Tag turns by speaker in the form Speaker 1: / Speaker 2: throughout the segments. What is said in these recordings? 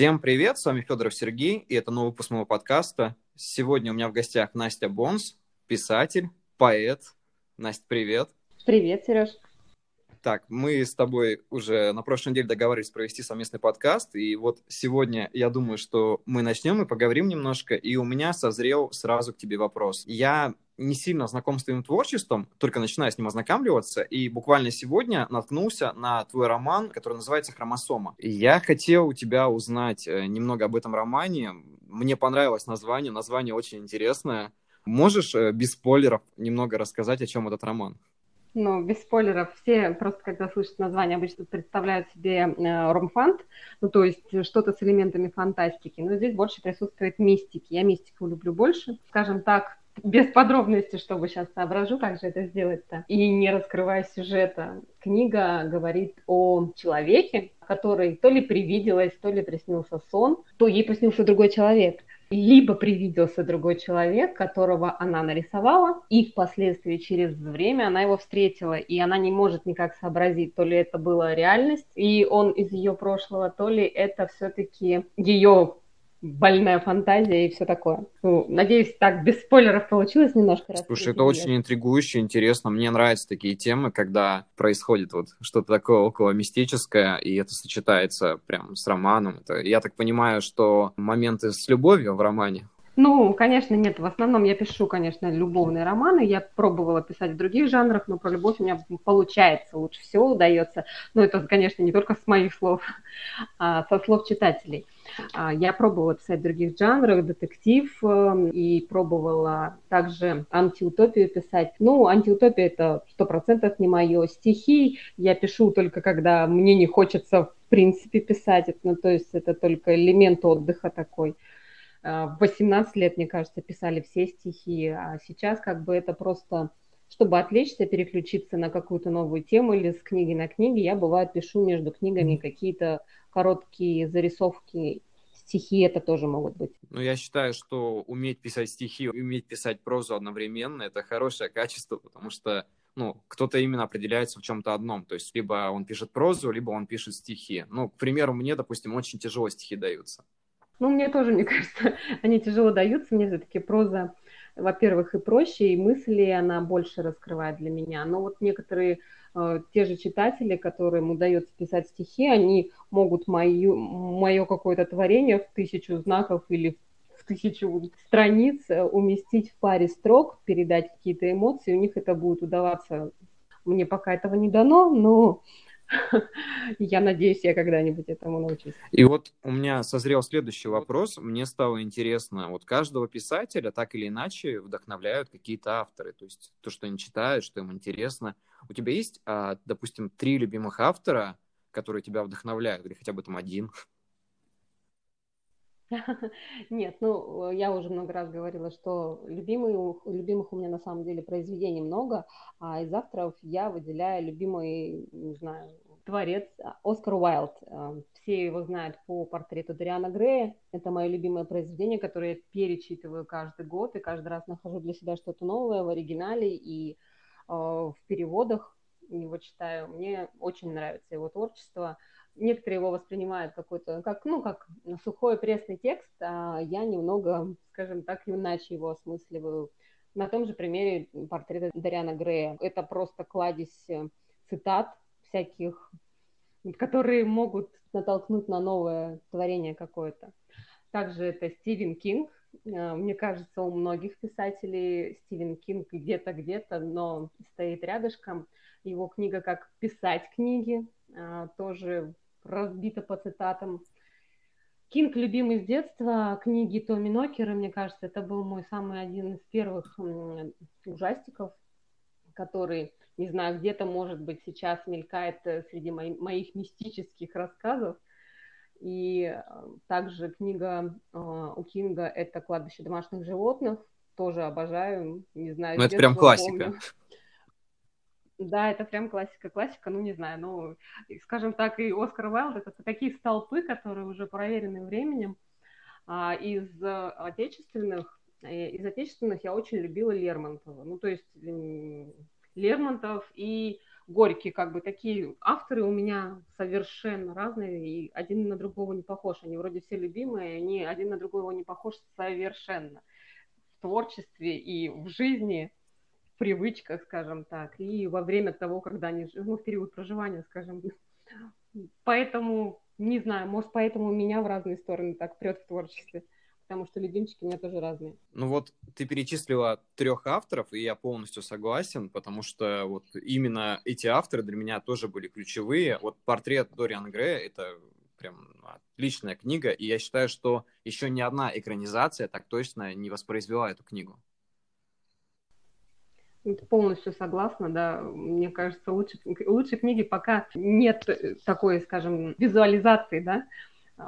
Speaker 1: Всем привет, с вами Федоров Сергей, и это новый выпуск моего подкаста. Сегодня у меня в гостях Настя Бонс, писатель, поэт. Настя, привет.
Speaker 2: Привет, Сереж.
Speaker 1: Так, мы с тобой уже на прошлой неделе договорились провести совместный подкаст, и вот сегодня я думаю, что мы начнем и поговорим немножко, и у меня созрел сразу к тебе вопрос. Я не сильно знаком с твоим творчеством, только начинаю с ним ознакомливаться, и буквально сегодня наткнулся на твой роман, который называется «Хромосома». И я хотел у тебя узнать э, немного об этом романе. Мне понравилось название, название очень интересное. Можешь э, без спойлеров немного рассказать, о чем этот роман?
Speaker 2: Ну, без спойлеров, все просто, когда слышат название, обычно представляют себе э, ромфант, ну, то есть что-то с элементами фантастики, но здесь больше присутствует мистики. Я мистику люблю больше. Скажем так, без подробностей, чтобы сейчас соображу, как же это сделать-то, и не раскрывая сюжета. Книга говорит о человеке, который то ли привиделось, то ли приснился сон, то ей приснился другой человек либо привиделся другой человек, которого она нарисовала, и впоследствии через время она его встретила, и она не может никак сообразить, то ли это была реальность, и он из ее прошлого, то ли это все-таки ее больная фантазия и все такое. Ну, надеюсь, так без спойлеров получилось немножко.
Speaker 1: Слушай, это очень интригующе, интересно. Мне нравятся такие темы, когда происходит вот что-то такое около мистическое, и это сочетается прям с романом. Это, я так понимаю, что моменты с любовью в романе.
Speaker 2: Ну, конечно, нет. В основном я пишу, конечно, любовные романы. Я пробовала писать в других жанрах, но про любовь у меня получается, лучше всего удается. Но это, конечно, не только с моих слов, а со слов читателей. А, я пробовала писать других жанрах, детектив, эм, и пробовала также антиутопию писать. Ну, антиутопия это сто процентов не мое. Стихи я пишу только когда мне не хочется в принципе писать. Ну, то есть это только элемент отдыха такой. А, в 18 лет, мне кажется, писали все стихи, а сейчас как бы это просто чтобы отвлечься, переключиться на какую-то новую тему или с книги на книги, я бывает пишу между книгами какие-то короткие зарисовки, стихи это тоже могут быть.
Speaker 1: Ну, я считаю, что уметь писать стихи, уметь писать прозу одновременно, это хорошее качество, потому что ну, кто-то именно определяется в чем-то одном. То есть либо он пишет прозу, либо он пишет стихи. Ну, к примеру, мне, допустим, очень тяжело стихи даются.
Speaker 2: Ну, мне тоже, мне кажется, они тяжело даются. Мне все-таки проза, во-первых, и проще, и мысли она больше раскрывает для меня. Но вот некоторые Э, те же читатели, которым удается писать стихи, они могут мою, мое какое-то творение в тысячу знаков или в тысячу страниц э, уместить в паре строк, передать какие-то эмоции, у них это будет удаваться. Мне пока этого не дано, но я надеюсь, я когда-нибудь этому научусь.
Speaker 1: И вот у меня созрел следующий вопрос. Мне стало интересно, вот каждого писателя так или иначе вдохновляют какие-то авторы. То есть то, что они читают, что им интересно. У тебя есть, а, допустим, три любимых автора, которые тебя вдохновляют, или хотя бы там один?
Speaker 2: Нет, ну, я уже много раз говорила, что любимые, любимых у меня на самом деле произведений много, а из авторов я выделяю любимый, не знаю, творец Оскар Уайлд. Э, все его знают по портрету Дариана Грея. Это мое любимое произведение, которое я перечитываю каждый год и каждый раз нахожу для себя что-то новое в оригинале и э, в переводах его читаю. Мне очень нравится его творчество некоторые его воспринимают какой-то, как, ну, как сухой пресный текст, а я немного, скажем так, иначе его осмысливаю. На том же примере портрета Дориана Грея. Это просто кладезь э, цитат всяких, которые могут натолкнуть на новое творение какое-то. Также это Стивен Кинг. Э, мне кажется, у многих писателей Стивен Кинг где-то, где-то, но стоит рядышком. Его книга «Как писать книги» тоже разбита по цитатам. Кинг любимый с детства, книги Томминокеры, мне кажется, это был мой самый один из первых ужастиков, который, не знаю, где-то, может быть, сейчас мелькает э, среди моих мистических рассказов. И э, также книга э, у Кинга «Это кладбище домашних животных», тоже обожаю, не знаю.
Speaker 1: Ну, это прям классика. Помню.
Speaker 2: Да, это прям классика, классика, ну, не знаю, ну, скажем так, и Оскар Уайлд, это такие столпы, которые уже проверены временем. А, из отечественных, э, из отечественных я очень любила Лермонтова, ну, то есть Лермонтов и горький, как бы такие авторы у меня совершенно разные, и один на другого не похож. Они вроде все любимые, они один на другого не похож совершенно. В творчестве и в жизни, привычках, скажем так, и во время того, когда они, ну, в период проживания, скажем. Поэтому, не знаю, может, поэтому меня в разные стороны так прет в творчестве потому что любимчики у меня тоже разные.
Speaker 1: Ну вот ты перечислила трех авторов, и я полностью согласен, потому что вот именно эти авторы для меня тоже были ключевые. Вот портрет Дориан Грея — это прям отличная книга, и я считаю, что еще ни одна экранизация так точно не воспроизвела эту книгу.
Speaker 2: Полностью согласна, да. Мне кажется, лучше, лучше книги пока нет такой, скажем, визуализации, да,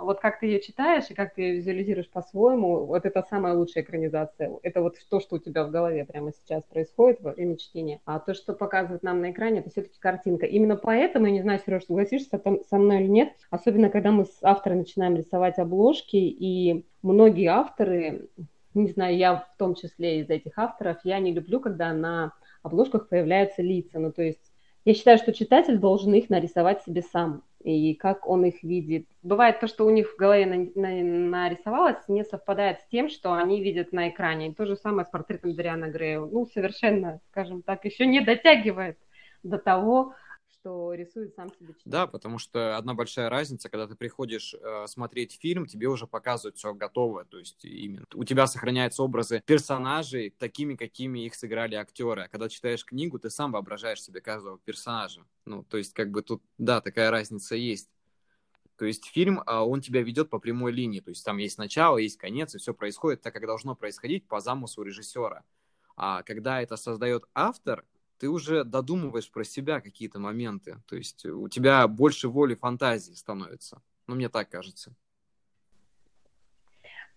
Speaker 2: вот как ты ее читаешь и как ты ее визуализируешь по-своему, вот это самая лучшая экранизация. Это вот то, что у тебя в голове прямо сейчас происходит во время чтения. А то, что показывают нам на экране, это все-таки картинка. Именно поэтому, я не знаю, Сереж, согласишься там, со мной или нет, особенно когда мы с автором начинаем рисовать обложки, и многие авторы, не знаю, я в том числе из этих авторов, я не люблю, когда на обложках появляются лица. Ну, то есть я считаю, что читатель должен их нарисовать себе сам и как он их видит. Бывает то, что у них в голове на, на, нарисовалось, не совпадает с тем, что они видят на экране. И то же самое с портретом Дариана Грея. Ну, совершенно, скажем так, еще не дотягивает до того, что рисует сам себе
Speaker 1: читатель. Да, потому что одна большая разница, когда ты приходишь э, смотреть фильм, тебе уже показывают все готовое, то есть именно у тебя сохраняются образы персонажей такими, какими их сыграли актеры, а когда читаешь книгу, ты сам воображаешь себе каждого персонажа. Ну, то есть как бы тут, да, такая разница есть. То есть фильм, а, он тебя ведет по прямой линии, то есть там есть начало, есть конец, и все происходит так, как должно происходить по замыслу режиссера. А когда это создает автор, ты уже додумываешь про себя какие-то моменты. То есть у тебя больше воли фантазии становится. Ну, мне так кажется.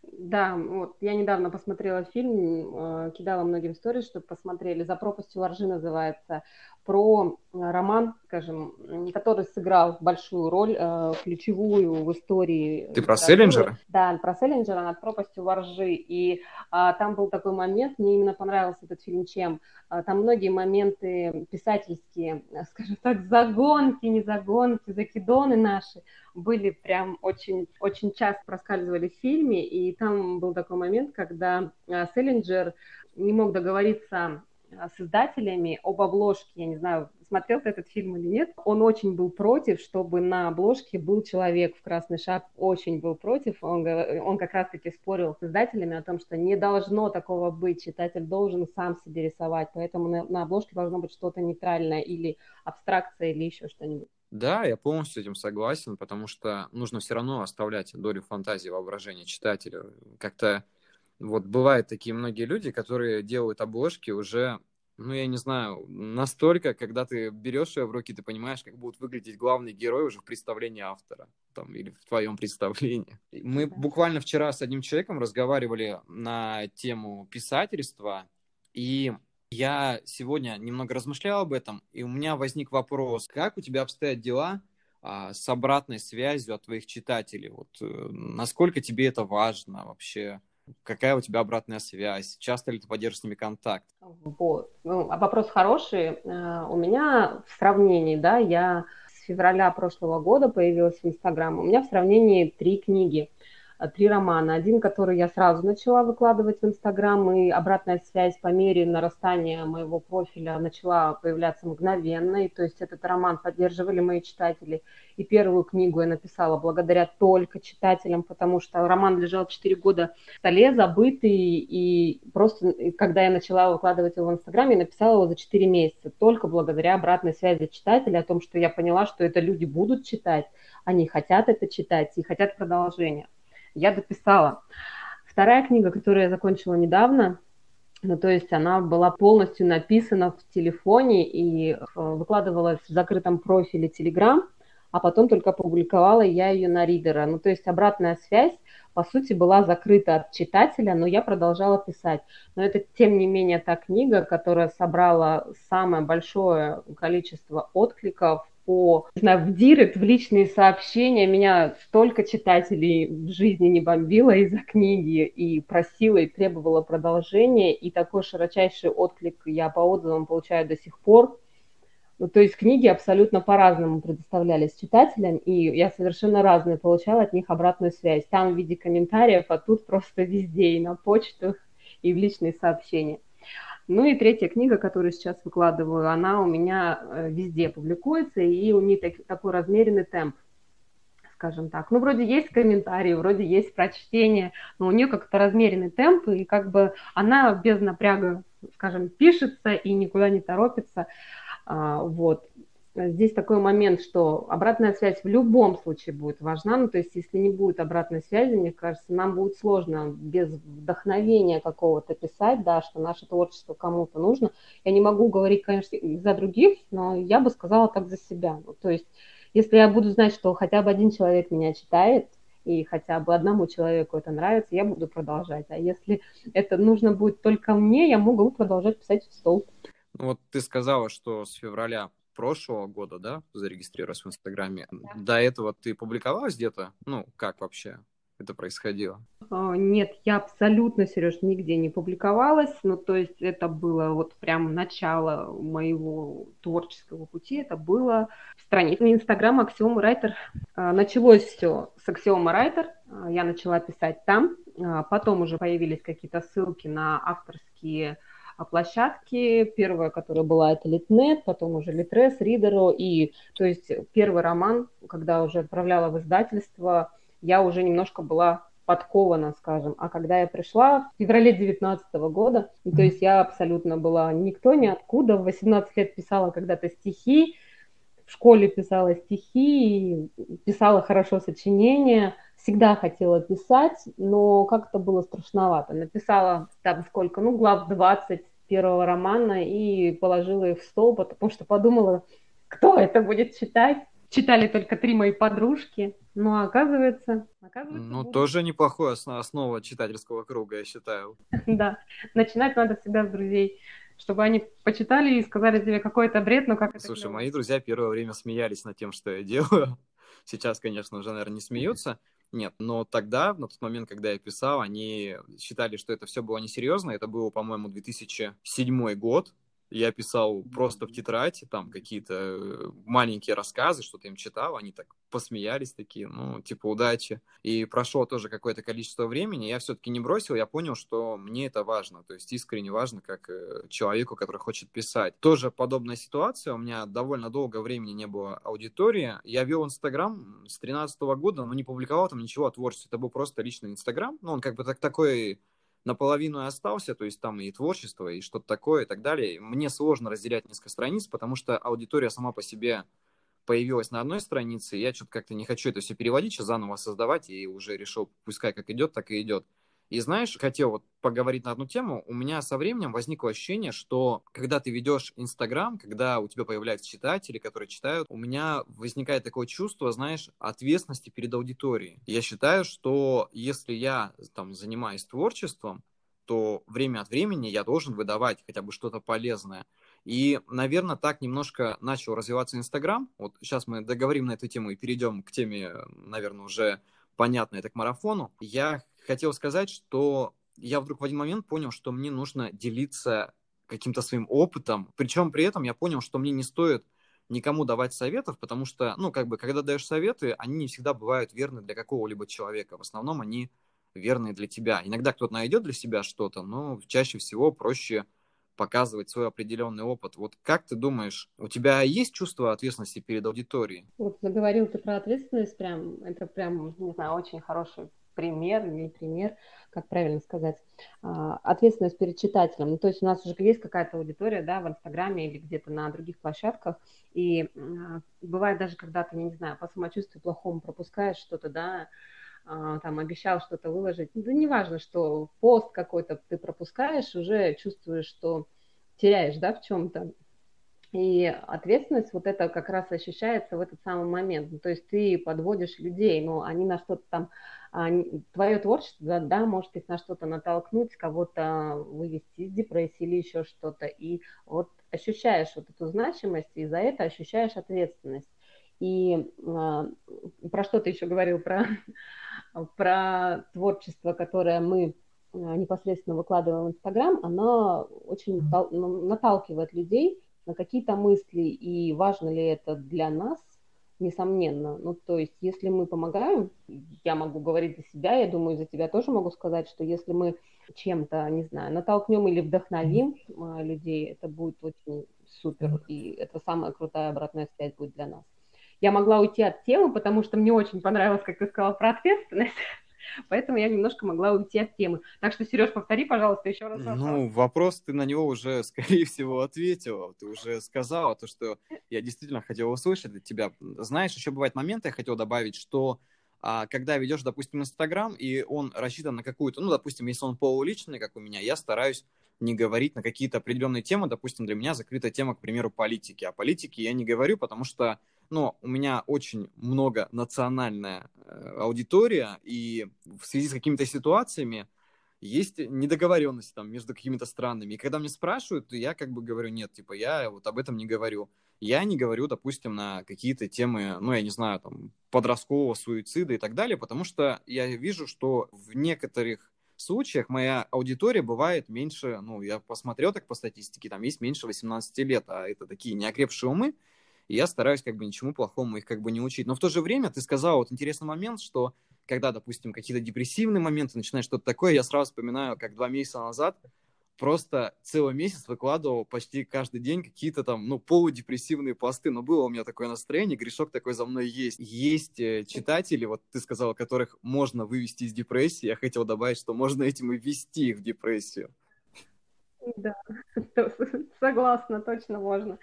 Speaker 2: Да, вот я недавно посмотрела фильм, э, кидала многим сторис, чтобы посмотрели. «За пропастью воржи» называется про э, роман, скажем, который сыграл большую роль, э, ключевую в истории.
Speaker 1: Ты про Селлинджера?
Speaker 2: Да, про Селлинджера над пропастью воржи. И а, там был такой момент, мне именно понравился этот фильм чем. А, там многие моменты писательские, скажем так, загонки, не загонки, закидоны наши были прям очень, очень часто проскальзывали в фильме. И там был такой момент, когда Селлинджер не мог договориться с издателями об обложке. Я не знаю, смотрел ты этот фильм или нет. Он очень был против, чтобы на обложке был человек в красной шапке. Очень был против. Он, он как раз-таки спорил с издателями о том, что не должно такого быть. Читатель должен сам себе рисовать. Поэтому на, на обложке должно быть что-то нейтральное или абстракция, или еще что-нибудь.
Speaker 1: Да, я полностью с этим согласен, потому что нужно все равно оставлять долю фантазии, воображения читателю. Как-то вот бывают такие многие люди, которые делают обложки уже, ну, я не знаю, настолько, когда ты берешь ее в руки, ты понимаешь, как будут выглядеть главные герои уже в представлении автора, там, или в твоем представлении. Мы буквально вчера с одним человеком разговаривали на тему писательства, и я сегодня немного размышлял об этом, и у меня возник вопрос, как у тебя обстоят дела а, с обратной связью от твоих читателей? Вот э, насколько тебе это важно вообще? Какая у тебя обратная связь? Часто ли ты поддерживаешь с ними контакт?
Speaker 2: Вот. Ну, а вопрос хороший. Э, у меня в сравнении, да, я с февраля прошлого года появилась в Инстаграм. У меня в сравнении три книги. Э, три романа. Один, который я сразу начала выкладывать в Инстаграм, и обратная связь по мере нарастания моего профиля начала появляться мгновенно, и то есть этот роман поддерживали мои читатели. И первую книгу я написала благодаря только читателям, потому что роман лежал 4 года в столе, забытый, и просто когда я начала выкладывать его в Инстаграм, я написала его за 4 месяца, только благодаря обратной связи читателей о том, что я поняла, что это люди будут читать, они хотят это читать и хотят продолжения я дописала. Вторая книга, которую я закончила недавно, ну, то есть она была полностью написана в телефоне и э, выкладывалась в закрытом профиле Telegram, а потом только опубликовала я ее на ридера. Ну, то есть обратная связь, по сути, была закрыта от читателя, но я продолжала писать. Но это, тем не менее, та книга, которая собрала самое большое количество откликов по, не знаю, в директ, в личные сообщения. Меня столько читателей в жизни не бомбило из-за книги и просила и требовала продолжения. И такой широчайший отклик я по отзывам получаю до сих пор. Ну, то есть книги абсолютно по-разному предоставлялись читателям, и я совершенно разные получала от них обратную связь. Там в виде комментариев, а тут просто везде, и на почтах, и в личные сообщения. Ну и третья книга, которую сейчас выкладываю, она у меня э, везде публикуется, и у нее так, такой размеренный темп, скажем так. Ну, вроде есть комментарии, вроде есть прочтение, но у нее как-то размеренный темп, и как бы она без напряга, скажем, пишется и никуда не торопится. А, вот. Здесь такой момент, что обратная связь в любом случае будет важна. Ну, то есть, если не будет обратной связи, мне кажется, нам будет сложно без вдохновения какого-то писать, да, что наше творчество кому-то нужно. Я не могу говорить, конечно, за других, но я бы сказала так за себя. Ну, то есть, если я буду знать, что хотя бы один человек меня читает, и хотя бы одному человеку это нравится, я буду продолжать. А если это нужно будет только мне, я могу продолжать писать в стол.
Speaker 1: Ну, вот ты сказала, что с февраля прошлого года, да, зарегистрировалась в Инстаграме. Да. До этого ты публиковалась где-то? Ну, как вообще это происходило?
Speaker 2: А, нет, я абсолютно, Сереж, нигде не публиковалась. Ну, то есть это было вот прям начало моего творческого пути. Это было страница Инстаграма Аксиома Райтер. А, началось все с Аксиома Райтер. А, я начала писать там. Потом уже появились какие-то ссылки на авторские площадки. Первая, которая была, это Литнет, потом уже Литрес, Ридеро. И, то есть, первый роман, когда уже отправляла в издательство, я уже немножко была подкована, скажем. А когда я пришла в феврале 2019 года, то есть я абсолютно была никто, ниоткуда. В 18 лет писала когда-то стихи, в школе писала стихи, писала хорошо сочинения – всегда хотела писать, но как-то было страшновато. Написала там сколько, ну, глав 20 первого романа и положила их в стол, потому что подумала, кто это будет читать. Читали только три мои подружки. Ну, а оказывается... оказывается
Speaker 1: ну, будут. тоже неплохая основа читательского круга, я считаю.
Speaker 2: Да. Начинать надо всегда с друзей чтобы они почитали и сказали тебе, какой это бред, но как это...
Speaker 1: Слушай, мои друзья первое время смеялись над тем, что я делаю. Сейчас, конечно, уже, наверное, не смеются, нет, но тогда, на тот момент, когда я писал, они считали, что это все было несерьезно. Это было, по-моему, 2007 год. Я писал просто в тетрадь, там какие-то э, маленькие рассказы, что-то им читал, они так посмеялись такие, ну, типа, удачи. И прошло тоже какое-то количество времени, я все-таки не бросил, я понял, что мне это важно, то есть искренне важно, как э, человеку, который хочет писать. Тоже подобная ситуация, у меня довольно долго времени не было аудитории, я вел Инстаграм с 2013 года, но не публиковал там ничего о творчестве, это был просто личный Инстаграм, ну, он как бы так, такой наполовину и остался, то есть там и творчество, и что-то такое, и так далее. Мне сложно разделять несколько страниц, потому что аудитория сама по себе появилась на одной странице, и я что-то как-то не хочу это все переводить, сейчас заново создавать, и уже решил, пускай как идет, так и идет. И знаешь, хотел вот поговорить на одну тему. У меня со временем возникло ощущение, что когда ты ведешь Инстаграм, когда у тебя появляются читатели, которые читают, у меня возникает такое чувство, знаешь, ответственности перед аудиторией. Я считаю, что если я там занимаюсь творчеством, то время от времени я должен выдавать хотя бы что-то полезное. И, наверное, так немножко начал развиваться Инстаграм. Вот сейчас мы договорим на эту тему и перейдем к теме, наверное, уже понятной, это к марафону. Я хотел сказать, что я вдруг в один момент понял, что мне нужно делиться каким-то своим опытом. Причем при этом я понял, что мне не стоит никому давать советов, потому что, ну, как бы, когда даешь советы, они не всегда бывают верны для какого-либо человека. В основном они верны для тебя. Иногда кто-то найдет для себя что-то, но чаще всего проще показывать свой определенный опыт. Вот как ты думаешь, у тебя есть чувство ответственности перед аудиторией?
Speaker 2: Вот заговорил ты про ответственность, прям, это прям, не знаю, очень хороший пример, не пример, как правильно сказать, а, ответственность перед читателем. Ну, то есть у нас уже есть какая-то аудитория, да, в Инстаграме или где-то на других площадках, и бывает даже, когда ты, не знаю, по самочувствию плохому пропускаешь что-то, да, а, там обещал что-то выложить, да неважно, что пост какой-то ты пропускаешь, уже чувствуешь, что теряешь, да, в чем-то, и ответственность вот это как раз ощущается в этот самый момент. Ну, то есть ты подводишь людей, но они на что-то там, они, твое творчество, да, да, может их на что-то натолкнуть, кого-то вывести из депрессии или еще что-то. И вот ощущаешь вот эту значимость, и за это ощущаешь ответственность. И а, про что ты еще говорил, про, про творчество, которое мы а, непосредственно выкладываем в Инстаграм, оно очень ну, наталкивает людей на какие-то мысли, и важно ли это для нас, несомненно. Ну, то есть, если мы помогаем, я могу говорить за себя, я думаю, за тебя тоже могу сказать, что если мы чем-то, не знаю, натолкнем или вдохновим а, людей, это будет очень супер, и это самая крутая обратная связь будет для нас. Я могла уйти от темы, потому что мне очень понравилось, как ты сказала про ответственность. Поэтому я немножко могла уйти от темы. Так что, Сереж, повтори, пожалуйста, еще раз.
Speaker 1: Ну, вопрос ты на него уже, скорее всего, ответила. Ты уже сказала то, что я действительно хотел услышать от тебя. Знаешь, еще бывают моменты, я хотел добавить, что а, когда ведешь, допустим, Инстаграм, и он рассчитан на какую-то, ну, допустим, если он полуличный, как у меня, я стараюсь не говорить на какие-то определенные темы. Допустим, для меня закрыта тема, к примеру, политики. О политике я не говорю, потому что но у меня очень много национальная э, аудитория, и в связи с какими-то ситуациями есть недоговоренности там между какими-то странами. И когда мне спрашивают, то я как бы говорю, нет, типа, я вот об этом не говорю. Я не говорю, допустим, на какие-то темы, ну, я не знаю, там, подросткового суицида и так далее, потому что я вижу, что в некоторых случаях моя аудитория бывает меньше, ну, я посмотрел так по статистике, там есть меньше 18 лет, а это такие неокрепшие умы, и я стараюсь как бы ничему плохому их как бы не учить. Но в то же время ты сказал вот интересный момент, что когда, допустим, какие-то депрессивные моменты, начинают что-то такое, я сразу вспоминаю, как два месяца назад просто целый месяц выкладывал почти каждый день какие-то там, ну, полудепрессивные посты. Но было у меня такое настроение, грешок такой за мной есть. Есть э, читатели, вот ты сказал, которых можно вывести из депрессии. Я хотел добавить, что можно этим и ввести их в депрессию.
Speaker 2: Да, согласна, точно можно.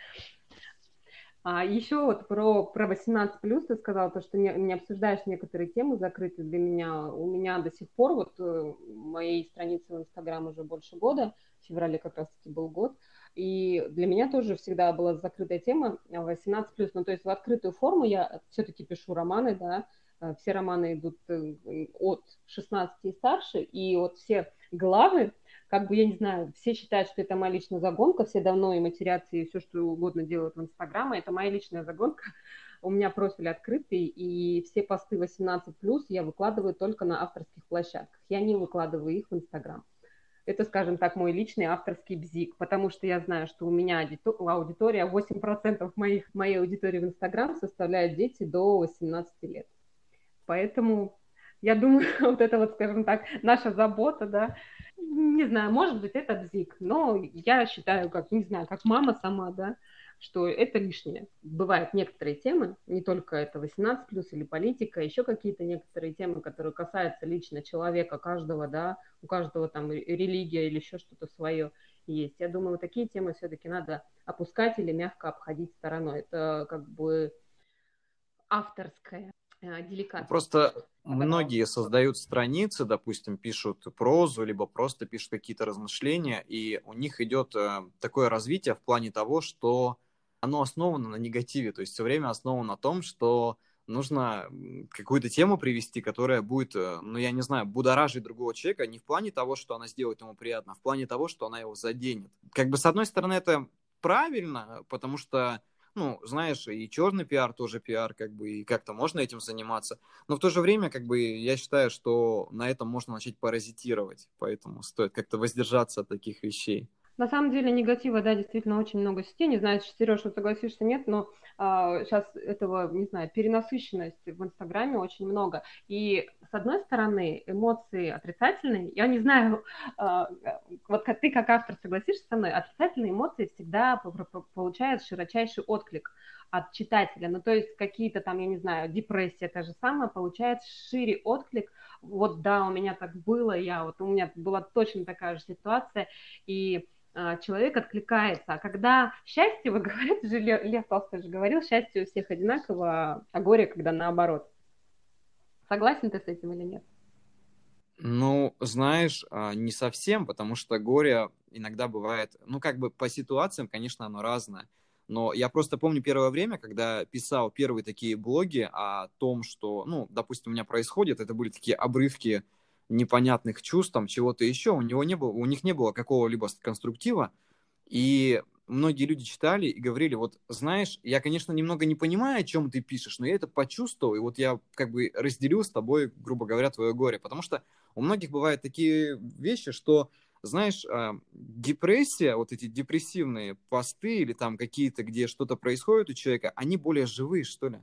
Speaker 2: А еще вот про, про 18 плюс ты сказал, то, что не, не обсуждаешь некоторые темы закрытые для меня. У меня до сих пор, вот э, моей странице в Инстаграм уже больше года, в феврале как раз-таки был год, и для меня тоже всегда была закрытая тема 18 плюс. Ну, то есть в открытую форму я все-таки пишу романы, да, э, все романы идут э, от 16 и старше, и вот все главы как бы, я не знаю, все считают, что это моя личная загонка, все давно и матерятся, и все, что угодно делают в Инстаграме, это моя личная загонка. У меня профиль открытый, и все посты 18+, я выкладываю только на авторских площадках. Я не выкладываю их в Инстаграм. Это, скажем так, мой личный авторский бзик, потому что я знаю, что у меня аудитория, 8% моих, моей аудитории в Инстаграм составляют дети до 18 лет. Поэтому я думаю, вот это вот, скажем так, наша забота, да, не знаю, может быть, это бзик, но я считаю, как, не знаю, как мама сама, да, что это лишнее. Бывают некоторые темы, не только это 18 плюс или политика, еще какие-то некоторые темы, которые касаются лично человека, каждого, да, у каждого там религия или еще что-то свое есть. Я думаю, такие темы все-таки надо опускать или мягко обходить стороной. Это как бы авторское Э, деликатно.
Speaker 1: Просто многие создают страницы, допустим, пишут прозу, либо просто пишут какие-то размышления, и у них идет э, такое развитие в плане того, что оно основано на негативе, то есть все время основано на том, что нужно какую-то тему привести, которая будет, э, ну, я не знаю, будоражить другого человека не в плане того, что она сделает ему приятно, а в плане того, что она его заденет. Как бы, с одной стороны, это правильно, потому что ну, знаешь, и черный пиар тоже пиар, как бы, и как-то можно этим заниматься. Но в то же время, как бы, я считаю, что на этом можно начать паразитировать, поэтому стоит как-то воздержаться от таких вещей.
Speaker 2: На самом деле негатива, да, действительно очень много сетей. Не знаю, Сереж, согласишься, нет, но а, сейчас этого, не знаю, перенасыщенности в Инстаграме очень много. И с одной стороны, эмоции отрицательные, я не знаю, а, вот ты как автор согласишься со мной, отрицательные эмоции всегда получают широчайший отклик от читателя. Ну, то есть какие-то там, я не знаю, депрессия та же самая, получает шире отклик. Вот да, у меня так было, я вот у меня была точно такая же ситуация, и а, человек откликается. А когда счастье, вы говорите же, Лев Толстой же говорил, счастье у всех одинаково, а горе, когда наоборот. Согласен ты с этим или нет?
Speaker 1: Ну, знаешь, а, не совсем, потому что горе иногда бывает, ну, как бы по ситуациям, конечно, оно разное. Но я просто помню первое время, когда писал первые такие блоги о том, что, ну, допустим, у меня происходит, это были такие обрывки непонятных чувств, там, чего-то еще, у, него не было, у них не было какого-либо конструктива, и многие люди читали и говорили, вот, знаешь, я, конечно, немного не понимаю, о чем ты пишешь, но я это почувствовал, и вот я как бы разделю с тобой, грубо говоря, твое горе, потому что у многих бывают такие вещи, что знаешь, а, депрессия, вот эти депрессивные посты или там какие-то, где что-то происходит у человека, они более живые, что ли?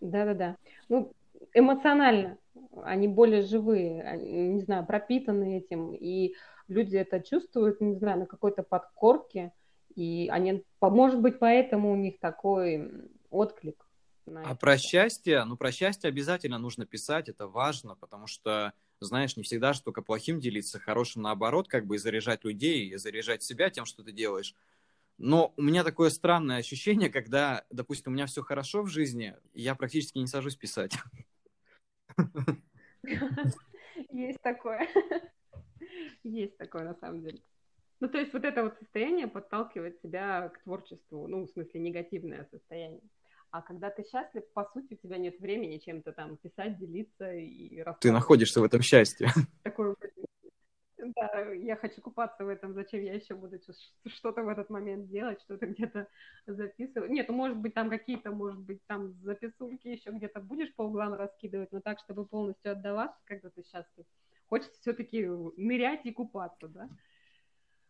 Speaker 2: Да-да-да. Ну, эмоционально они более живые, не знаю, пропитаны этим, и люди это чувствуют, не знаю, на какой-то подкорке, и они, может быть, поэтому у них такой отклик.
Speaker 1: А про счастье, ну про счастье обязательно нужно писать, это важно, потому что, знаешь, не всегда же только плохим делиться, хорошим наоборот, как бы и заряжать людей, и заряжать себя тем, что ты делаешь. Но у меня такое странное ощущение, когда, допустим, у меня все хорошо в жизни, я практически не сажусь писать.
Speaker 2: Есть такое. Есть такое, на самом деле. Ну, то есть вот это вот состояние подталкивает тебя к творчеству, ну, в смысле, негативное состояние. А когда ты счастлив, по сути, у тебя нет времени чем-то там писать, делиться и
Speaker 1: Ты находишься в этом счастье.
Speaker 2: Такое да, я хочу купаться в этом, зачем я еще буду что-то в этот момент делать, что-то где-то записывать. Нет, ну, может быть, там какие-то, может быть, там записульки еще где-то будешь по углам раскидывать, но так, чтобы полностью отдаваться, когда ты счастлив. Хочется все-таки нырять и купаться, да,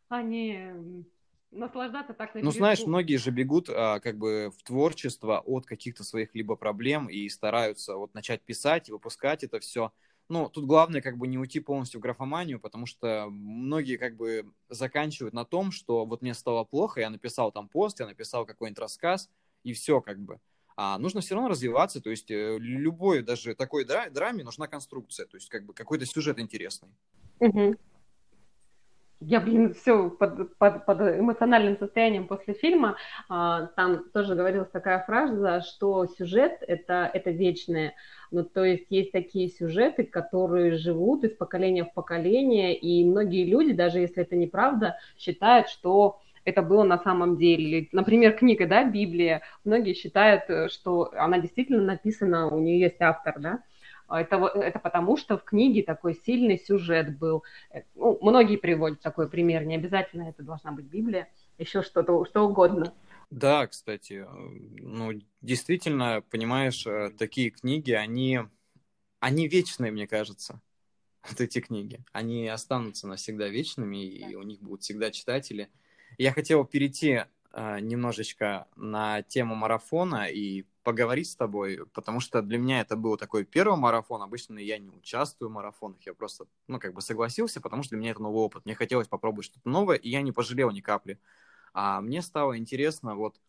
Speaker 2: а не наслаждаться так
Speaker 1: на Ну, знаешь, многие же бегут а, как бы в творчество от каких-то своих либо проблем и стараются вот начать писать и выпускать это все. Ну, тут главное как бы не уйти полностью в графоманию, потому что многие как бы заканчивают на том, что вот мне стало плохо, я написал там пост, я написал какой-нибудь рассказ, и все как бы. А нужно все равно развиваться, то есть э, любой даже такой драме нужна конструкция, то есть как бы какой-то сюжет интересный.
Speaker 2: Угу я, блин, все под, под, под эмоциональным состоянием после фильма. А, там тоже говорилась такая фраза, что сюжет это, это вечное. Ну, то есть есть такие сюжеты, которые живут из поколения в поколение, и многие люди, даже если это неправда, считают, что это было на самом деле. Например, книга, да, Библия. Многие считают, э, что она действительно написана, у нее есть автор, да, это, это потому, что в книге такой сильный сюжет был. Э, ну, многие приводят такой пример, не обязательно это должна быть Библия, еще что-то, что угодно.
Speaker 1: Да, кстати, ну, действительно, понимаешь, э, такие книги, они, они вечные, мне кажется, вот эти книги. Они останутся навсегда вечными, и у них будут всегда читатели. Я хотел перейти э, немножечко на тему марафона и поговорить с тобой, потому что для меня это был такой первый марафон. Обычно я не участвую в марафонах, я просто, ну, как бы согласился, потому что для меня это новый опыт. Мне хотелось попробовать что-то новое, и я не пожалел ни капли. А мне стало интересно, вот,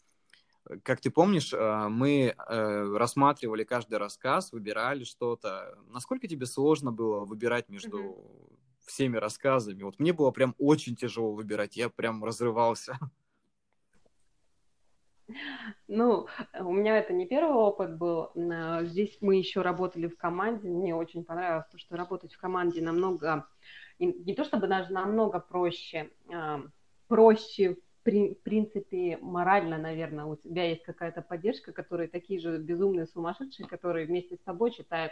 Speaker 1: как ты помнишь, э, мы э, рассматривали каждый рассказ, выбирали что-то. Насколько тебе сложно было выбирать между mm-hmm. всеми рассказами? Вот мне было прям очень тяжело выбирать, я прям разрывался.
Speaker 2: Ну, у меня это не первый опыт был. Здесь мы еще работали в команде. Мне очень понравилось, то, что работать в команде намного, не то чтобы даже намного проще, а, проще в принципе, морально, наверное, у тебя есть какая-то поддержка, которые такие же безумные сумасшедшие, которые вместе с тобой читают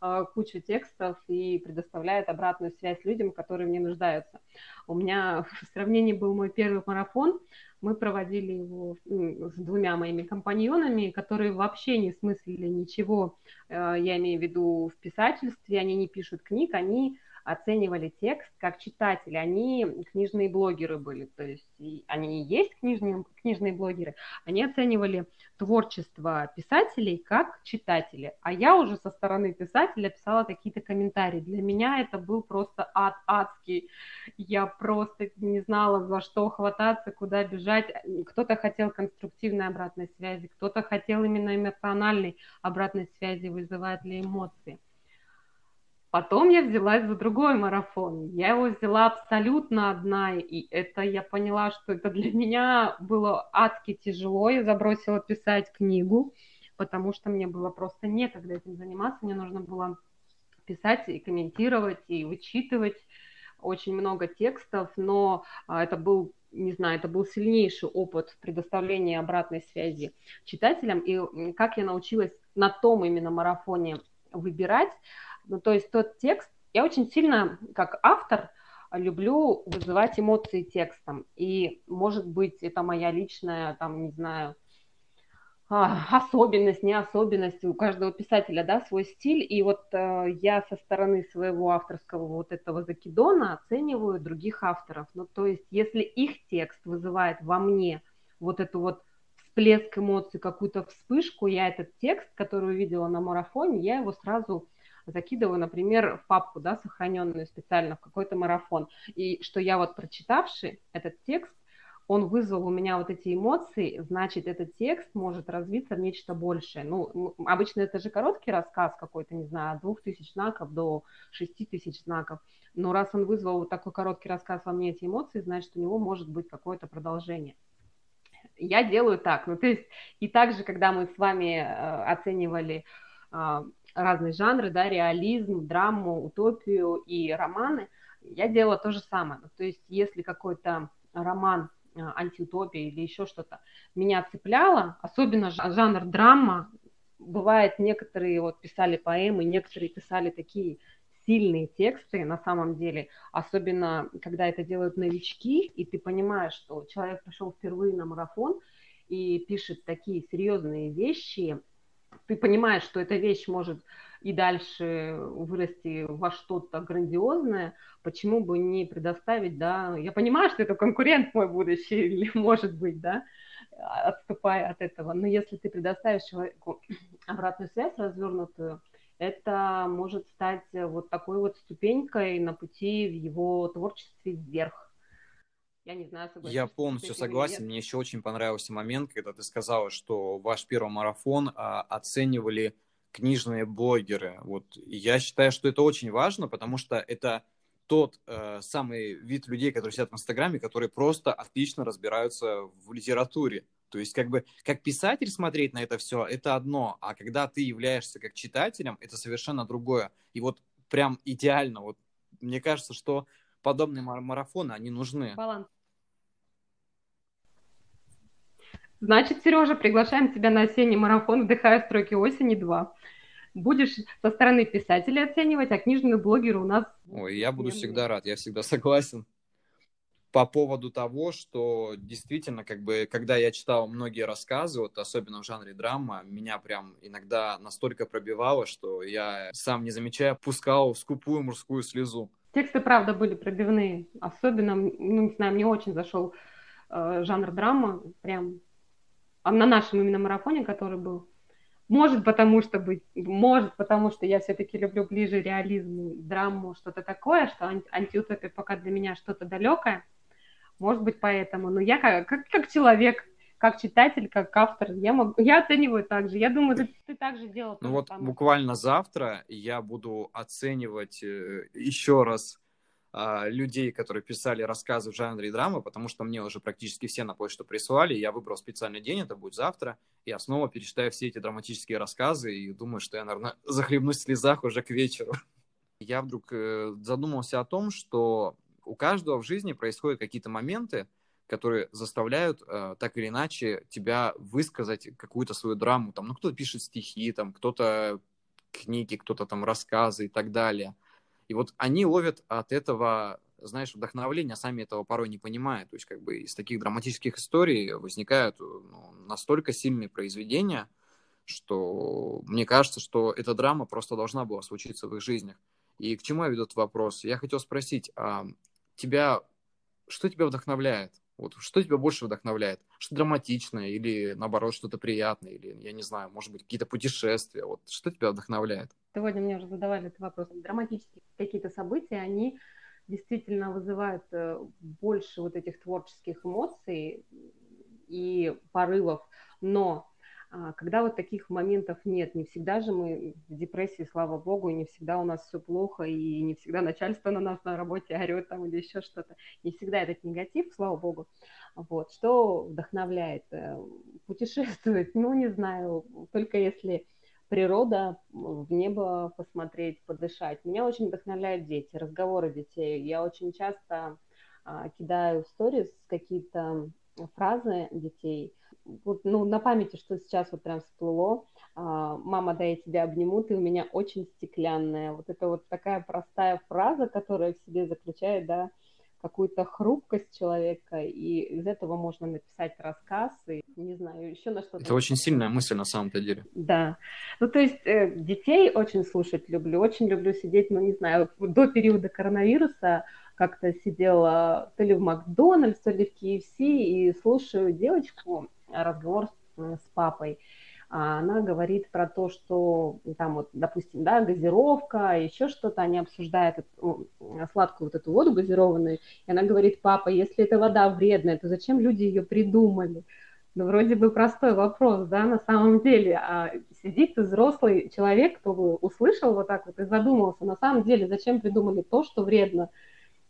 Speaker 2: а, кучу текстов и предоставляют обратную связь людям, которые в ней нуждаются. У меня в сравнении был мой первый марафон, мы проводили его с двумя моими компаньонами, которые вообще не смыслили ничего, э, я имею в виду в писательстве, они не пишут книг, они оценивали текст как читатели. Они книжные блогеры были, то есть они и есть книжные, книжные блогеры. Они оценивали творчество писателей как читатели. А я уже со стороны писателя писала какие-то комментарии. Для меня это был просто ад адский. Я просто не знала, за что хвататься, куда бежать. Кто-то хотел конструктивной обратной связи, кто-то хотел именно эмоциональной обратной связи, вызывать ли эмоции. Потом я взялась за другой марафон. Я его взяла абсолютно одна, и это я поняла, что это для меня было адски тяжело. Я забросила писать книгу, потому что мне было просто некогда этим заниматься. Мне нужно было писать и комментировать, и вычитывать очень много текстов, но а, это был не знаю, это был сильнейший опыт предоставления обратной связи читателям. И как я научилась на том именно марафоне выбирать, ну, то есть тот текст, я очень сильно, как автор, люблю вызывать эмоции текстом. И, может быть, это моя личная, там, не знаю, а, особенность, не особенность, у каждого писателя, да, свой стиль, и вот э, я со стороны своего авторского вот этого закидона оцениваю других авторов, ну, то есть, если их текст вызывает во мне вот эту вот всплеск эмоций, какую-то вспышку, я этот текст, который увидела на марафоне, я его сразу закидываю, например, в папку, да, сохраненную специально в какой-то марафон, и что я вот прочитавший этот текст, он вызвал у меня вот эти эмоции, значит, этот текст может развиться в нечто большее. Ну, обычно это же короткий рассказ какой-то, не знаю, от двух тысяч знаков до шести тысяч знаков. Но раз он вызвал вот такой короткий рассказ во мне эти эмоции, значит, у него может быть какое-то продолжение. Я делаю так. Ну, то есть, и также, когда мы с вами э, оценивали э, разные жанры, да, реализм, драму, утопию и романы, я делала то же самое. То есть, если какой-то роман а, антиутопия или еще что-то меня цепляло, особенно жанр драма. Бывает, некоторые вот писали поэмы, некоторые писали такие сильные тексты на самом деле, особенно когда это делают новички, и ты понимаешь, что человек пришел впервые на марафон и пишет такие серьезные вещи, ты понимаешь, что эта вещь может и дальше вырасти во что-то грандиозное, почему бы не предоставить, да, я понимаю, что это конкурент мой будущий, или может быть, да, отступая от этого, но если ты предоставишь человеку обратную связь развернутую, это может стать вот такой вот ступенькой на пути в его творчестве вверх.
Speaker 1: Я не знаю, согласен. Я полностью согласен. Мне еще очень понравился момент, когда ты сказала, что ваш первый марафон а, оценивали книжные блогеры. Вот я считаю, что это очень важно, потому что это тот э, самый вид людей, которые сидят в Инстаграме, которые просто отлично разбираются в литературе. То есть, как бы, как писатель смотреть на это все, это одно, а когда ты являешься как читателем, это совершенно другое. И вот прям идеально, вот мне кажется, что подобные марафоны, они нужны.
Speaker 2: Баланс. Значит, Сережа, приглашаем тебя на осенний марафон «Вдыхая строки осени 2». Будешь со стороны писателя оценивать, а книжные блогеры у нас...
Speaker 1: Ой, я буду всегда рад, я всегда согласен. По поводу того, что действительно, как бы, когда я читал многие рассказы, вот особенно в жанре драма, меня прям иногда настолько пробивало, что я сам не замечая пускал скупую мужскую слезу.
Speaker 2: Тексты, правда, были пробивные. Особенно, ну, не знаю, мне очень зашел э, жанр драма, прям на нашем именно марафоне, который был. Может, потому что быть, может, потому что я все-таки люблю ближе реализм, драму, что-то такое, что анти антиутопия пока для меня что-то далекое. Может быть, поэтому. Но я как, как, как человек, как читатель, как автор, я, могу, я оцениваю так же. Я думаю, ты, ты так же делал.
Speaker 1: Ну вот буквально завтра я буду оценивать э, еще раз а, людей, которые писали рассказы в жанре драма, потому что мне уже практически все на почту прислали. Я выбрал специальный день, это будет завтра. Я снова перечитаю все эти драматические рассказы и думаю, что я, наверное, захлебнусь в слезах уже к вечеру. Я вдруг э, задумался о том, что у каждого в жизни происходят какие-то моменты, которые заставляют э, так или иначе тебя высказать какую-то свою драму. Там, ну, кто-то пишет стихи, там, кто-то книги, кто-то там рассказы и так далее. И вот они ловят от этого, знаешь, вдохновление, а сами этого порой не понимают. То есть как бы из таких драматических историй возникают ну, настолько сильные произведения, что мне кажется, что эта драма просто должна была случиться в их жизнях. И к чему я веду этот вопрос? Я хотел спросить, а тебя, что тебя вдохновляет? Вот что тебя больше вдохновляет? Что драматичное или, наоборот, что-то приятное? Или, я не знаю, может быть, какие-то путешествия? Вот что тебя вдохновляет?
Speaker 2: Сегодня мне уже задавали этот вопрос. Драматические какие-то события, они действительно вызывают э, больше вот этих творческих эмоций и порывов. Но когда вот таких моментов нет, не всегда же мы в депрессии, слава богу, и не всегда у нас все плохо, и не всегда начальство на нас на работе орет там или еще что-то. Не всегда этот негатив, слава богу. Вот. Что вдохновляет? Э, путешествовать, ну, не знаю, только если природа, в небо посмотреть, подышать. Меня очень вдохновляют дети, разговоры детей. Я очень часто а, кидаю в сторис какие-то фразы детей, вот, ну, на памяти, что сейчас вот прям всплыло, а, «Мама, да я тебя обниму, ты у меня очень стеклянная». Вот это вот такая простая фраза, которая в себе заключает, да, какую-то хрупкость человека, и из этого можно написать рассказ, и, не знаю, еще на что-то.
Speaker 1: Это очень сильная мысль на самом-то деле.
Speaker 2: Да. Ну, то есть э, детей очень слушать люблю, очень люблю сидеть, ну, не знаю, до периода коронавируса как-то сидела то ли в Макдональдс, то ли в KFC, и слушаю девочку, разговор с, папой, а она говорит про то, что там вот, допустим, да, газировка, еще что-то, они обсуждают эту, сладкую вот эту воду газированную, и она говорит, папа, если эта вода вредная, то зачем люди ее придумали? Ну, вроде бы простой вопрос, да, на самом деле, а сидит взрослый человек, кто услышал вот так вот и задумался, на самом деле, зачем придумали то, что вредно,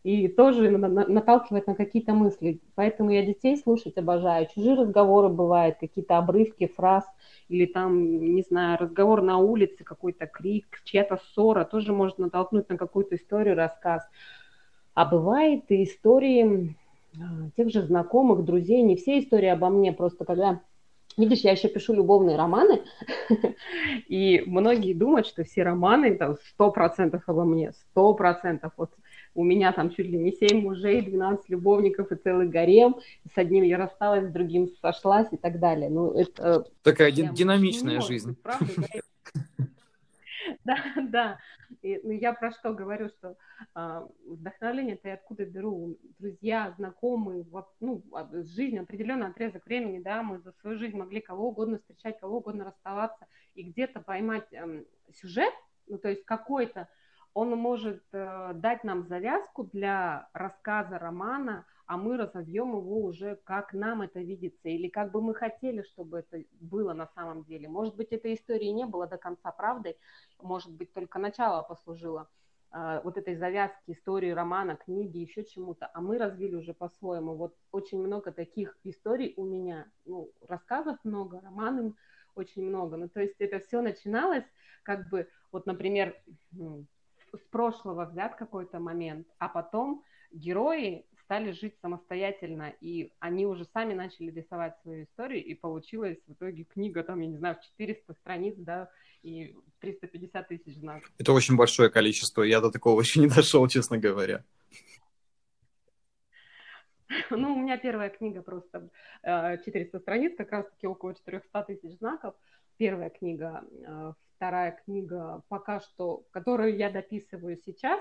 Speaker 2: и тоже наталкивает на какие-то мысли. Поэтому я детей слушать обожаю. Чужие разговоры бывают, какие-то обрывки фраз, или там, не знаю, разговор на улице, какой-то крик, чья-то ссора, тоже может натолкнуть на какую-то историю, рассказ. А бывает и истории а, тех же знакомых, друзей, не все истории обо мне, просто когда Видишь, я еще пишу любовные романы, и многие думают, что все романы там сто процентов обо мне, сто процентов. Вот у меня там чуть ли не 7 мужей, 12 любовников и целый гарем, с одним я рассталась, с другим сошлась и так далее. Ну, это...
Speaker 1: Такая динамичная жизнь.
Speaker 2: Правда, да, да. И, ну, я про что говорю, что э, вдохновление-то я откуда беру? Друзья, знакомые, ну, жизнь, определенный отрезок времени, да, мы за свою жизнь могли кого угодно встречать, кого угодно расставаться, и где-то поймать э, сюжет, ну, то есть какой-то, он может э, дать нам завязку для рассказа романа, а мы разовьем его уже как нам это видится, или как бы мы хотели, чтобы это было на самом деле. Может быть, этой истории не было до конца правдой, может быть, только начало послужило э, вот этой завязки истории романа, книги, еще чему-то, а мы развили уже по-своему. Вот очень много таких историй у меня, ну, рассказов много, романов очень много. Ну, то есть это все начиналось как бы, вот, например, с прошлого взят какой-то момент, а потом герои стали жить самостоятельно, и они уже сами начали рисовать свою историю, и получилась в итоге книга, там, я не знаю, в 400 страниц, да, и 350 тысяч знаков.
Speaker 1: Это очень большое количество, я до такого еще не дошел, честно говоря.
Speaker 2: Ну, у меня первая книга просто 400 э, страниц, как раз-таки около 400 тысяч знаков. Первая книга, э, вторая книга пока что, которую я дописываю сейчас,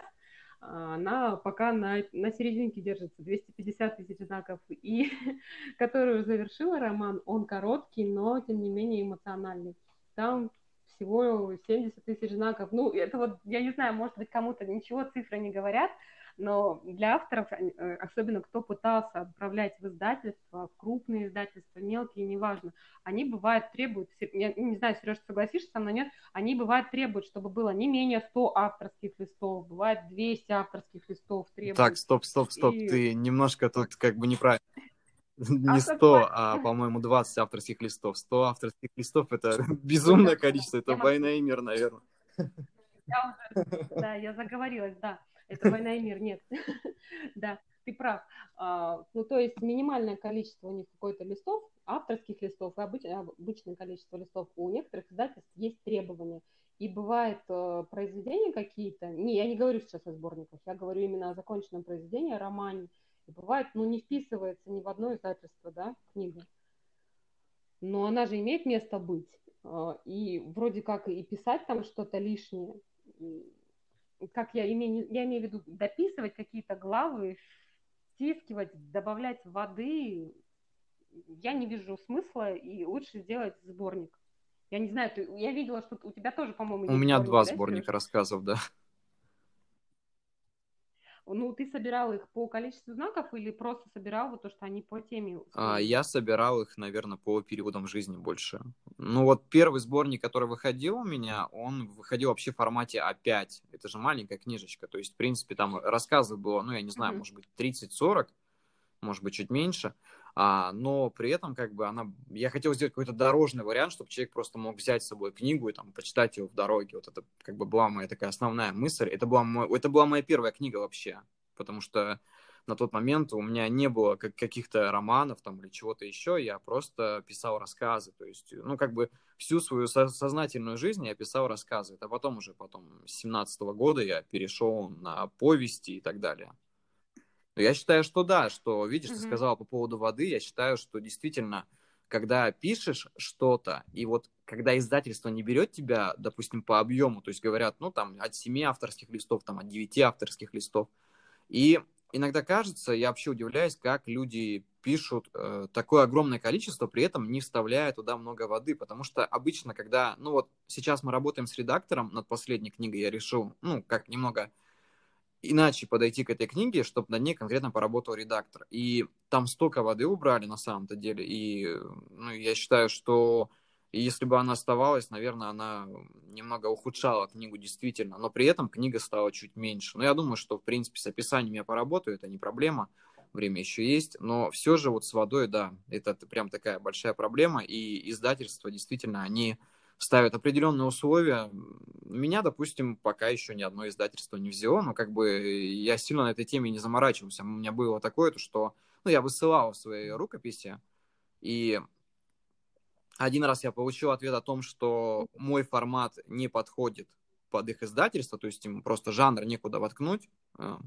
Speaker 2: она пока на, на серединке держится, 250 тысяч знаков, и которую завершила роман, он короткий, но тем не менее эмоциональный. Там всего 70 тысяч знаков. Ну, это вот, я не знаю, может быть, кому-то ничего цифры не говорят, но для авторов, э, особенно кто пытался отправлять в издательство, в крупные издательства, мелкие, неважно, они бывают требуют, я не знаю, Сереж, согласишься со мной, нет, они бывают требуют, чтобы было не менее 100 авторских листов, бывает 200 авторских листов требуют.
Speaker 1: Так, стоп, стоп, стоп, и... ты немножко тут как бы неправильно. Не 100, а, по-моему, 20 авторских листов. 100 авторских листов — это безумное количество, это война и мир, наверное.
Speaker 2: да, я заговорилась, да. Это война и мир, нет. да, ты прав. А, ну, то есть минимальное количество у них какой-то листов, авторских листов и обычное количество листов. У некоторых издательств есть требования. И бывает э, произведения какие-то, не, я не говорю сейчас о сборниках, я говорю именно о законченном произведении, о романе. И бывает, ну, не вписывается ни в одно издательство, да, книга. Но она же имеет место быть. Э, и вроде как и писать там что-то лишнее, как я имею, я имею в виду дописывать какие-то главы, стискивать, добавлять воды, я не вижу смысла, и лучше сделать сборник. Я не знаю, ты, я видела, что у тебя тоже, по-моему,
Speaker 1: У меня сборник, два да, сборника Сереж? рассказов, да.
Speaker 2: Ну, ты собирал их по количеству знаков или просто собирал вот то, что они по теме?
Speaker 1: А, я собирал их, наверное, по периодам жизни больше. Ну, вот первый сборник, который выходил у меня, он выходил вообще в формате А5. Это же маленькая книжечка. То есть, в принципе, там рассказов было, ну, я не знаю, mm-hmm. может быть, 30-40, может быть, чуть меньше. А, но при этом как бы она... Я хотел сделать какой-то дорожный вариант, чтобы человек просто мог взять с собой книгу и там почитать ее в дороге. Вот это как бы была моя такая основная мысль. Это была, мой... это была моя первая книга вообще, потому что на тот момент у меня не было как каких-то романов там или чего-то еще, я просто писал рассказы, то есть, ну, как бы всю свою со- сознательную жизнь я писал рассказы, это потом уже, потом, с 17 -го года я перешел на повести и так далее. Я считаю, что да, что, видишь, mm-hmm. ты сказала по поводу воды, я считаю, что действительно, когда пишешь что-то, и вот когда издательство не берет тебя, допустим, по объему, то есть говорят, ну, там, от 7 авторских листов, там, от 9 авторских листов, и иногда кажется, я вообще удивляюсь, как люди пишут э, такое огромное количество, при этом не вставляя туда много воды, потому что обычно, когда, ну вот сейчас мы работаем с редактором над последней книгой, я решил, ну, как немного иначе подойти к этой книге, чтобы на ней конкретно поработал редактор. И там столько воды убрали на самом-то деле, и ну, я считаю, что если бы она оставалась, наверное, она немного ухудшала книгу действительно, но при этом книга стала чуть меньше. Но я думаю, что, в принципе, с описанием я поработаю, это не проблема время еще есть, но все же вот с водой, да, это прям такая большая проблема, и издательства действительно, они ставят определенные условия. Меня, допустим, пока еще ни одно издательство не взяло, но как бы я сильно на этой теме не заморачивался. У меня было такое, то, что ну, я высылал свои рукописи, и один раз я получил ответ о том, что мой формат не подходит под их издательство, то есть им просто жанр некуда воткнуть. Э,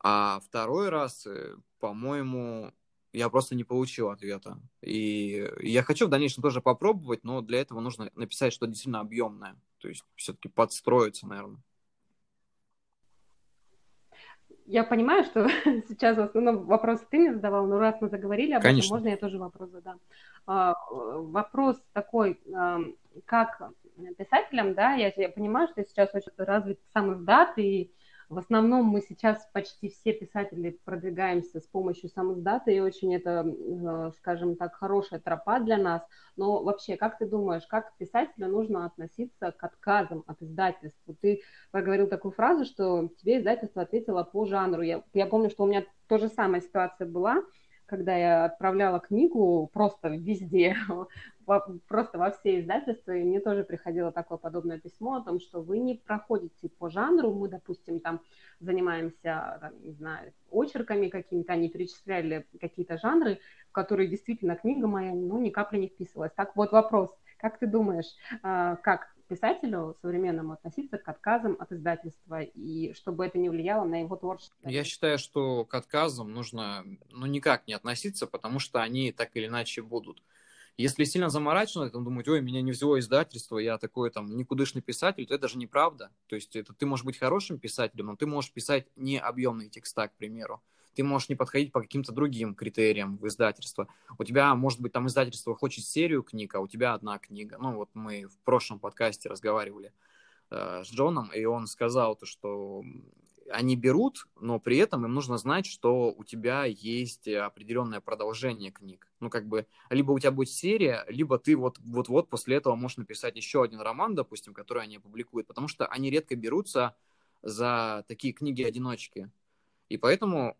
Speaker 1: а второй раз, э, по-моему, я просто не получил ответа. И я хочу в дальнейшем тоже попробовать, но для этого нужно написать что-то действительно объемное. То есть все-таки подстроиться, наверное.
Speaker 2: Я понимаю, что сейчас в основном вопрос ты мне задавал, но раз мы заговорили об Конечно. этом, можно я тоже вопрос задам. А, вопрос такой, как писателям, да, я, я понимаю, что сейчас очень развит сам издат, и в основном мы сейчас почти все писатели продвигаемся с помощью самоздата, и очень это, э, скажем так, хорошая тропа для нас. Но вообще, как ты думаешь, как писателю нужно относиться к отказам от издательства? Ты проговорил такую фразу, что тебе издательство ответило по жанру. Я, я помню, что у меня тоже самая ситуация была, когда я отправляла книгу просто везде, просто во все издательства, и мне тоже приходило такое подобное письмо о том, что вы не проходите по жанру, мы, допустим, там занимаемся, там, не знаю, очерками какими-то, они перечисляли какие-то жанры, в которые действительно книга моя, ну, ни капли не вписывалась. Так вот вопрос, как ты думаешь, а, как писателю современному относиться к отказам от издательства, и чтобы это не влияло на его творчество?
Speaker 1: Я считаю, что к отказам нужно ну, никак не относиться, потому что они так или иначе будут. Если сильно заморачиваться, там думать, ой, меня не взяло издательство, я такой там никудышный писатель, то это же неправда. То есть это ты можешь быть хорошим писателем, но ты можешь писать не объемные текста, к примеру ты можешь не подходить по каким-то другим критериям в издательство. У тебя, может быть, там издательство хочет серию книг, а у тебя одна книга. Ну, вот мы в прошлом подкасте разговаривали э, с Джоном, и он сказал то, что они берут, но при этом им нужно знать, что у тебя есть определенное продолжение книг. Ну, как бы, либо у тебя будет серия, либо ты вот, вот-вот после этого можешь написать еще один роман, допустим, который они опубликуют, потому что они редко берутся за такие книги-одиночки. И поэтому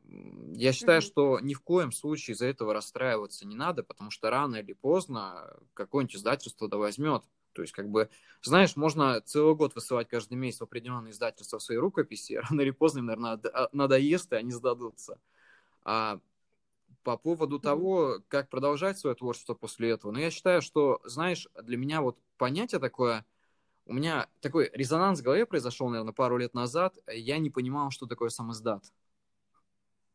Speaker 1: я считаю, mm-hmm. что ни в коем случае из-за этого расстраиваться не надо, потому что рано или поздно какое-нибудь издательство да возьмет. То есть, как бы, знаешь, можно целый год высылать каждый месяц в определенные издательства свои рукописи, рано или поздно им, наверное, а, надоест, и они сдадутся. А по поводу того, как продолжать свое творчество после этого, ну, я считаю, что, знаешь, для меня вот понятие такое, у меня такой резонанс в голове произошел, наверное, пару лет назад, я не понимал, что такое сам издат.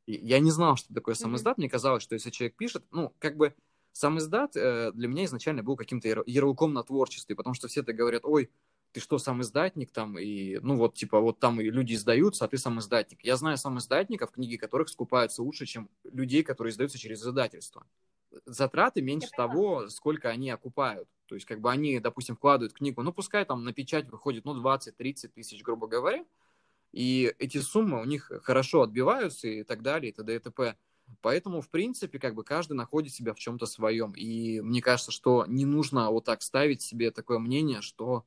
Speaker 1: Я не знал, что такое сам издат. Мне казалось, что если человек пишет, ну, как бы сам издат э, для меня изначально был каким-то ярлыком на творчестве, потому что все это говорят, ой, ты что, сам издатник там, и, ну, вот, типа, вот там и люди издаются, а ты сам издатник. Я знаю сам издатников, книги которых скупаются лучше, чем людей, которые издаются через издательство. Затраты меньше Я того, сколько они окупают. То есть, как бы они, допустим, вкладывают книгу, ну, пускай там на печать выходит, ну, 20-30 тысяч, грубо говоря, и эти суммы у них хорошо отбиваются и так далее, и т.д. и т.п. Поэтому, в принципе, как бы каждый находит себя в чем-то своем. И мне кажется, что не нужно вот так ставить себе такое мнение, что,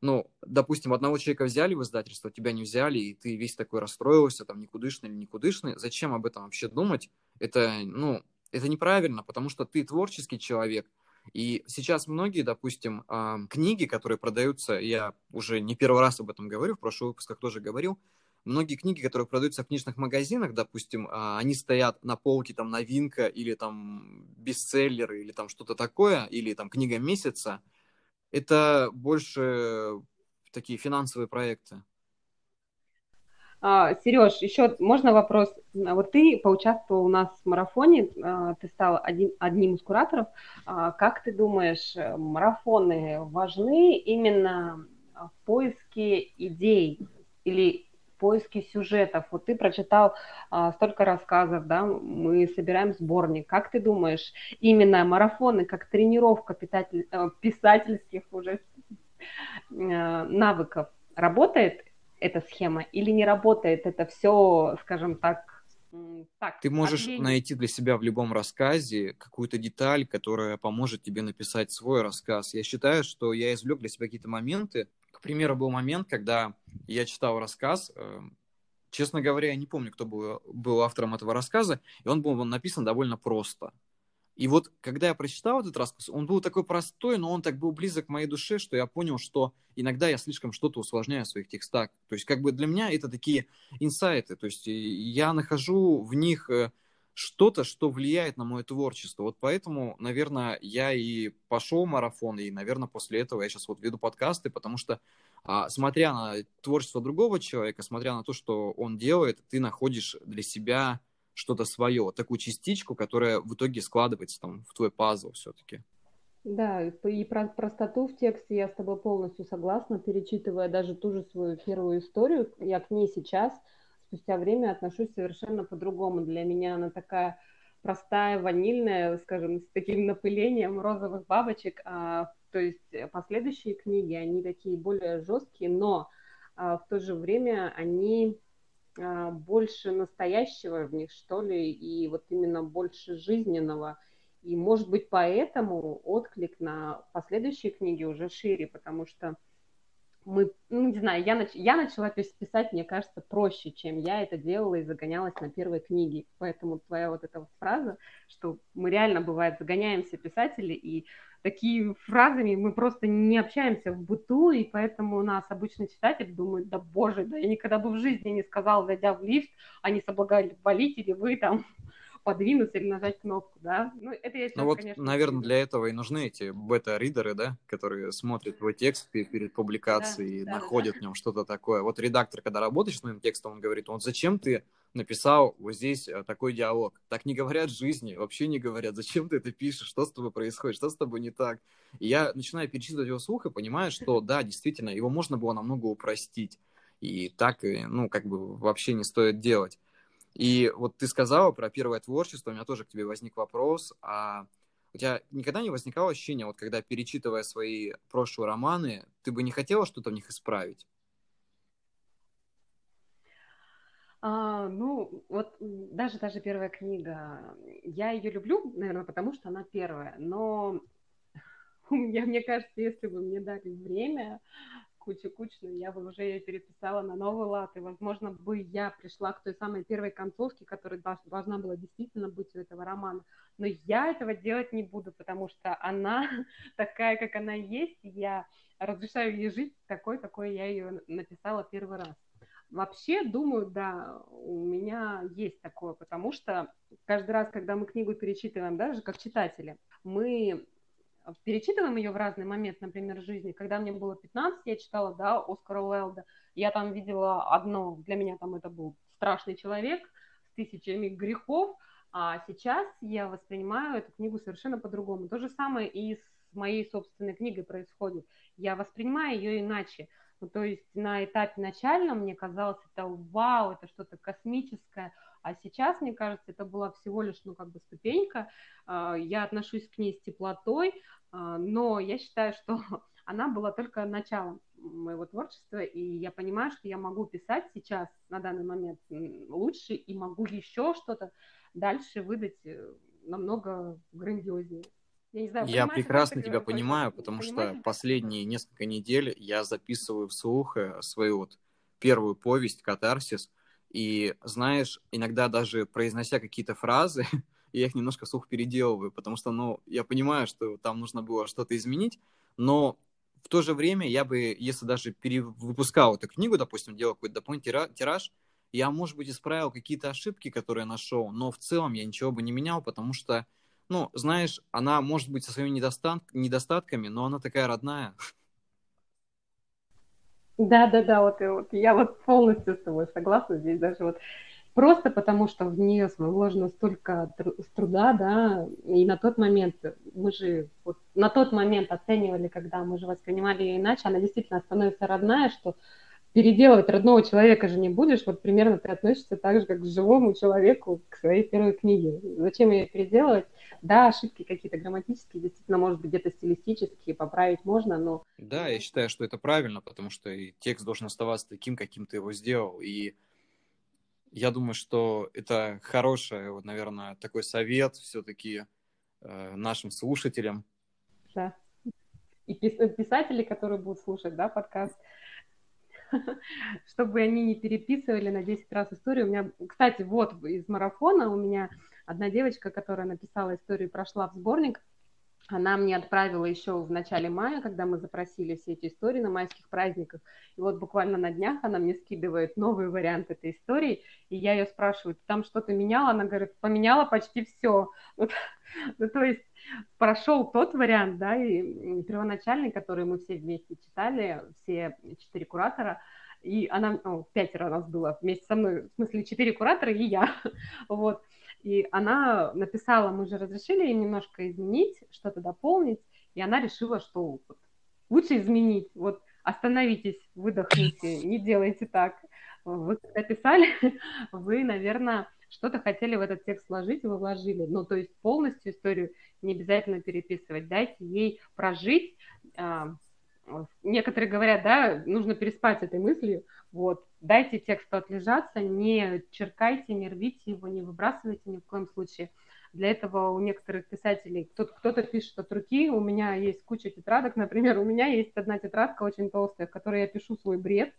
Speaker 1: ну, допустим, одного человека взяли в издательство, тебя не взяли, и ты весь такой расстроился, там, никудышный или никудышный. Зачем об этом вообще думать? Это, ну, это неправильно, потому что ты творческий человек, и сейчас многие, допустим, книги, которые продаются, я уже не первый раз об этом говорю, в прошлых выпусках тоже говорил, многие книги, которые продаются в книжных магазинах, допустим, а, они стоят на полке, там, новинка, или там бестселлеры, или там что-то такое, или там книга месяца, это больше такие финансовые проекты.
Speaker 2: А, Сереж, еще можно вопрос? Вот ты поучаствовал у нас в марафоне, а, ты стал один, одним из кураторов. А, как ты думаешь, марафоны важны именно в поиске идей или поиске сюжетов? Вот ты прочитал а, столько рассказов, да, мы собираем сборник. Как ты думаешь, именно марафоны как тренировка питатель, э, писательских уже э, навыков работает эта схема или не работает это все, скажем так,
Speaker 1: так, ты можешь отвень. найти для себя в любом рассказе какую-то деталь, которая поможет тебе написать свой рассказ. Я считаю, что я извлек для себя какие-то моменты. К примеру, был момент, когда я читал рассказ. Эм, честно говоря, я не помню, кто был, был автором этого рассказа, и он был написан довольно просто. И вот, когда я прочитал этот рассказ, он был такой простой, но он так был близок к моей душе, что я понял, что иногда я слишком что-то усложняю в своих текстах. То есть, как бы для меня это такие инсайты. То есть, я нахожу в них э, что-то, что влияет на мое творчество. Вот поэтому, наверное, я и пошел в марафон, и, наверное, после этого я сейчас вот веду подкасты, потому что, а, смотря на творчество другого человека, смотря на то, что он делает, ты находишь для себя что-то свое, такую частичку, которая в итоге складывается там в твой пазл все-таки.
Speaker 2: Да, и про простоту в тексте я с тобой полностью согласна, перечитывая даже ту же свою первую историю, я к ней сейчас, спустя время, отношусь совершенно по-другому. Для меня она такая простая, ванильная, скажем, с таким напылением розовых бабочек, а, то есть последующие книги, они такие более жесткие, но а, в то же время они больше настоящего в них, что ли, и вот именно больше жизненного. И, может быть, поэтому отклик на последующие книги уже шире, потому что мы, ну, не знаю, я, нач... я начала писать, мне кажется, проще, чем я это делала и загонялась на первой книге. Поэтому твоя вот эта вот фраза, что мы реально, бывает, загоняемся писатели, и такие фразами мы просто не общаемся в быту, и поэтому у нас обычный читатель думает, да боже, да я никогда бы в жизни не сказал, зайдя в лифт, не соблаговолить или вы там подвинуться или нажать кнопку, да.
Speaker 1: Ну, это я сейчас, ну вот, конечно, наверное, для этого и нужны эти бета-ридеры, да, которые смотрят твой текст перед публикацией да, и находят да. в нем что-то такое. Вот редактор, когда работает с моим текстом, он говорит, вот зачем ты написал вот здесь э, такой диалог. Так не говорят в жизни, вообще не говорят. Зачем ты это пишешь? Что с тобой происходит? Что с тобой не так? И я начинаю перечитывать его слух и понимаю, что да, действительно, его можно было намного упростить. И так, ну, как бы вообще не стоит делать. И вот ты сказала про первое творчество, у меня тоже к тебе возник вопрос, а у тебя никогда не возникало ощущения, вот когда перечитывая свои прошлые романы, ты бы не хотела что-то в них исправить?
Speaker 2: А, ну, вот даже даже первая книга, я ее люблю, наверное, потому что она первая, но я, мне кажется, если бы мне дали время, кучу-кучу, я бы уже ее переписала на новый лад, и, возможно, бы я пришла к той самой первой концовке, которая должна была действительно быть у этого романа. Но я этого делать не буду, потому что она такая, как она есть, я разрешаю ей жить такой, какой я ее написала первый раз. Вообще, думаю, да, у меня есть такое, потому что каждый раз, когда мы книгу перечитываем, даже как читатели, мы перечитываем ее в разный момент, например, жизни. Когда мне было 15, я читала, да, Оскара Уэлда, я там видела одно, для меня там это был страшный человек с тысячами грехов, а сейчас я воспринимаю эту книгу совершенно по-другому. То же самое и с моей собственной книгой происходит. Я воспринимаю ее иначе. Ну, то есть на этапе начальном мне казалось, это вау, это что-то космическое, а сейчас, мне кажется, это была всего лишь, ну, как бы ступенька. А, я отношусь к ней с теплотой, а, но я считаю, что она была только началом моего творчества, и я понимаю, что я могу писать сейчас, на данный момент, лучше, и могу еще что-то дальше выдать э, намного грандиознее.
Speaker 1: Я, не знаю, я прекрасно тебя понимаю, потому что последние несколько недель я записываю вслух э, свою вот первую повесть «Катарсис», и, знаешь, иногда даже произнося какие-то фразы, я их немножко вслух переделываю, потому что, ну, я понимаю, что там нужно было что-то изменить, но в то же время я бы, если даже перевыпускал эту книгу, допустим, делал какой-то дополнительный тираж, я, может быть, исправил какие-то ошибки, которые нашел, но в целом я ничего бы не менял, потому что ну, знаешь, она может быть со своими недостат... недостатками, но она такая родная.
Speaker 2: Да, да, да, вот, вот я вот полностью с тобой согласна здесь даже вот просто потому, что в нее вложено столько труда, да, и на тот момент мы же вот, на тот момент оценивали, когда мы же воспринимали ее иначе, она действительно становится родная, что переделывать родного человека же не будешь, вот примерно ты относишься так же, как к живому человеку, к своей первой книге. Зачем ее переделывать? Да, ошибки какие-то грамматические, действительно, может быть, где-то стилистические, поправить можно, но...
Speaker 1: Да, я считаю, что это правильно, потому что и текст должен оставаться таким, каким ты его сделал. И я думаю, что это хороший, вот, наверное, такой совет все-таки э, нашим слушателям.
Speaker 2: Да. И писатели, которые будут слушать, да, подкаст, чтобы они не переписывали на 10 раз историю. У меня, кстати, вот из марафона у меня Одна девочка, которая написала историю прошла в сборник, она мне отправила еще в начале мая, когда мы запросили все эти истории на майских праздниках. И вот буквально на днях она мне скидывает новый вариант этой истории, и я ее спрашиваю, ты там что-то меняла? Она говорит, поменяла почти все. Ну, то есть прошел тот вариант, да, и первоначальный, который мы все вместе читали, все четыре куратора, и она, ну, пятеро нас было вместе со мной, в смысле, четыре куратора и я, вот, и она написала, мы же разрешили ей немножко изменить, что-то дополнить, и она решила, что лучше изменить. Вот остановитесь, выдохните, не делайте так. Вы когда писали, вы, наверное, что-то хотели в этот текст вложить, и вы вложили. Ну, то есть полностью историю не обязательно переписывать. Дайте ей прожить. Некоторые говорят, да, нужно переспать этой мыслью. Вот, дайте тексту отлежаться, не черкайте, не рвите его, не выбрасывайте ни в коем случае. Для этого у некоторых писателей кто-то, кто пишет от руки, у меня есть куча тетрадок, например, у меня есть одна тетрадка очень толстая, в которой я пишу свой бред,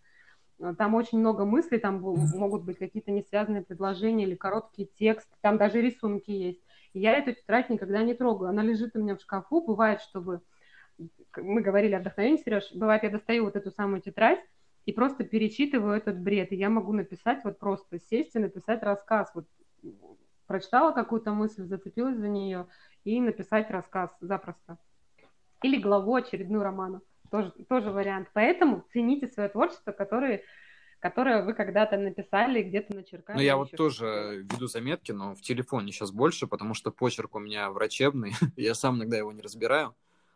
Speaker 2: там очень много мыслей, там могут быть какие-то несвязанные предложения или короткий текст, там даже рисунки есть. И я эту тетрадь никогда не трогаю, она лежит у меня в шкафу, бывает, чтобы... Мы говорили о вдохновении, Сереж, бывает, я достаю вот эту самую тетрадь, и просто перечитываю этот бред. И я могу написать, вот просто сесть и написать рассказ. Вот прочитала какую-то мысль, зацепилась за нее, и написать рассказ запросто. Или главу очередную романа. Тоже, тоже вариант. Поэтому цените свое творчество, которое, которое вы когда-то написали, где-то начеркали.
Speaker 1: Ну, я вот тоже веду заметки, но в телефоне сейчас больше, потому что почерк у меня врачебный. я сам иногда его не разбираю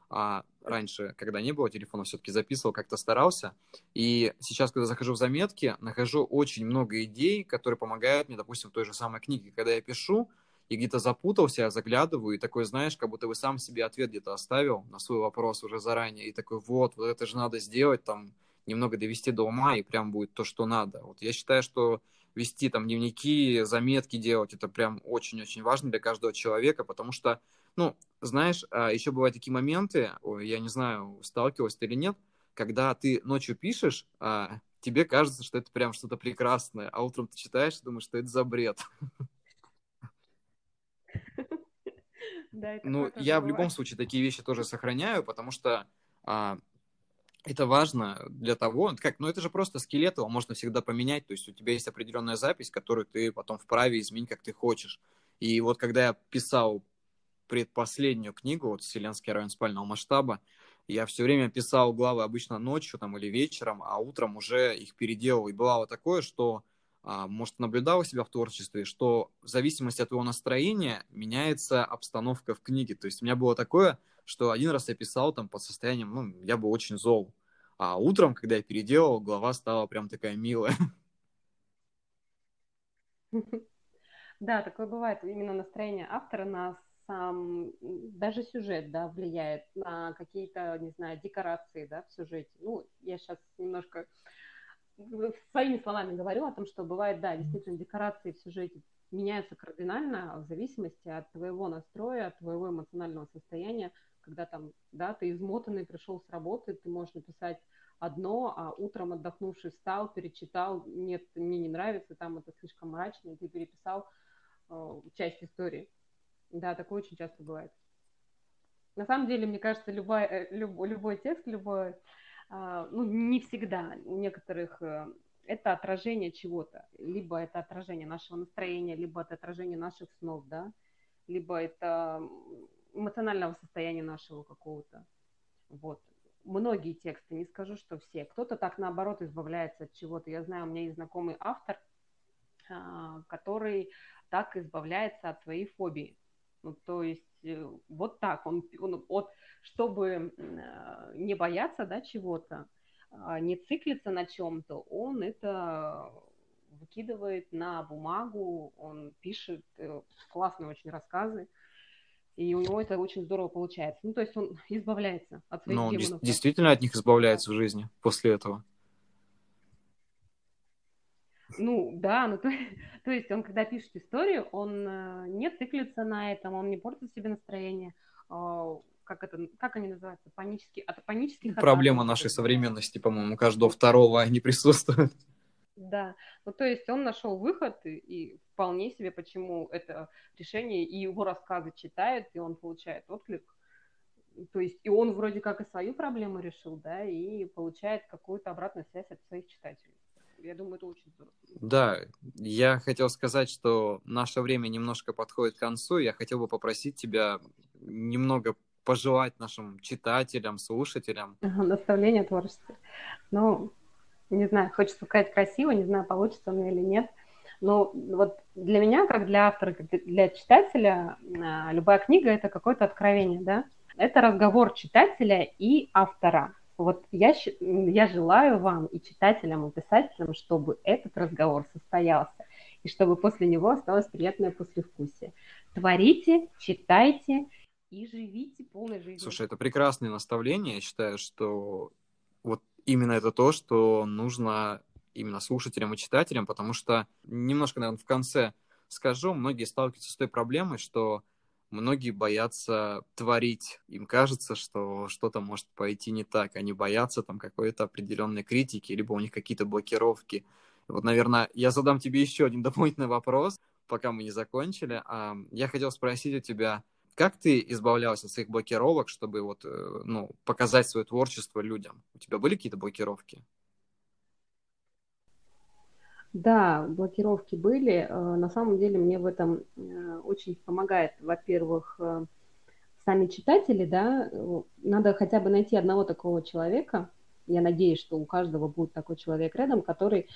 Speaker 1: а раньше, когда не было телефона, все-таки записывал, как-то старался. И сейчас, когда захожу в заметки, нахожу очень много идей, которые помогают мне, допустим, в той же самой книге. Когда я пишу и где-то запутался, я заглядываю, и такой, знаешь, как будто бы сам себе ответ где-то оставил на свой вопрос уже заранее, и такой, вот, вот это же надо сделать, там, немного довести до ума, и прям будет то, что надо. Вот я считаю, что вести там дневники, заметки делать, это прям очень-очень важно для каждого человека, потому что ну, знаешь, а, еще бывают такие моменты, я не знаю, сталкивался ты или нет, когда ты ночью пишешь, а тебе кажется, что это прям что-то прекрасное, а утром ты читаешь и думаешь, что это за бред. ну, я в любом случае такие вещи тоже сохраняю, потому что а, это важно для того, как, ну это же просто скелет, его можно всегда поменять, то есть у тебя есть определенная запись, которую ты потом вправе изменить, как ты хочешь. И вот когда я писал предпоследнюю книгу, вот «Вселенский район спального масштаба», я все время писал главы обычно ночью там, или вечером, а утром уже их переделал. И бывало такое, что, а, может, наблюдал себя в творчестве, что в зависимости от его настроения меняется обстановка в книге. То есть у меня было такое, что один раз я писал там под состоянием, ну, я был очень зол. А утром, когда я переделал, глава стала прям такая милая.
Speaker 2: Да, такое бывает. Именно настроение автора нас сам, даже сюжет, да, влияет на какие-то, не знаю, декорации, да, в сюжете. Ну, я сейчас немножко своими словами говорю о том, что бывает, да, действительно, декорации в сюжете меняются кардинально в зависимости от твоего настроя, от твоего эмоционального состояния, когда там, да, ты измотанный, пришел с работы, ты можешь написать одно, а утром отдохнувший встал, перечитал, нет, мне не нравится, там это слишком мрачно, и ты переписал э, часть истории. Да, такое очень часто бывает. На самом деле, мне кажется, любой, э, любой, любой текст, любой, а, ну, не всегда, у некоторых э, это отражение чего-то. Либо это отражение нашего настроения, либо это отражение наших снов, да, либо это эмоционального состояния нашего какого-то. Вот. многие тексты, не скажу, что все. Кто-то так, наоборот, избавляется от чего-то. Я знаю, у меня есть знакомый автор, а, который так избавляется от своей фобии. Ну, то есть э, вот так, он, он от, чтобы э, не бояться да, чего-то, а, не циклиться на чем-то, он это выкидывает на бумагу, он пишет э, классные очень рассказы, и у него это очень здорово получается. Ну, то есть он избавляется от своих он демонов.
Speaker 1: действительно от них избавляется в жизни после этого.
Speaker 2: Ну, да, ну то, то есть он, когда пишет историю, он э, не циклится на этом, он не портит себе настроение. Э, как это, как они называются? Панические, от панических
Speaker 1: Проблема атак, нашей современности, по-моему, каждого второго они присутствуют.
Speaker 2: Да, ну то есть он нашел выход и, и вполне себе, почему это решение, и его рассказы читают, и он получает отклик. То есть и он вроде как и свою проблему решил, да, и получает какую-то обратную связь от своих читателей. Я думаю, это очень здорово.
Speaker 1: Да, я хотел сказать, что наше время немножко подходит к концу. Я хотел бы попросить тебя немного пожелать нашим читателям, слушателям.
Speaker 2: Наставление творчества. Ну, не знаю, хочется сказать красиво, не знаю, получится мне или нет. Но вот для меня, как для автора, как для читателя, а, любая книга – это какое-то откровение, да? Это разговор читателя и автора. Вот я, я желаю вам и читателям, и писателям, чтобы этот разговор состоялся, и чтобы после него осталось приятное послевкусие. Творите, читайте и живите полной жизнью.
Speaker 1: Слушай, это прекрасное наставление. Я считаю, что вот именно это то, что нужно именно слушателям и читателям, потому что немножко, наверное, в конце скажу, многие сталкиваются с той проблемой, что многие боятся творить. Им кажется, что что-то может пойти не так. Они боятся там какой-то определенной критики, либо у них какие-то блокировки. Вот, наверное, я задам тебе еще один дополнительный вопрос, пока мы не закончили. Я хотел спросить у тебя, как ты избавлялся от своих блокировок, чтобы вот, э, ну, показать свое творчество людям? У тебя были какие-то блокировки?
Speaker 2: Да, блокировки были. Э, на самом деле мне в этом э, очень помогает, во-первых, сами читатели, да, надо хотя бы найти одного такого человека, я надеюсь, что у каждого будет такой человек рядом, который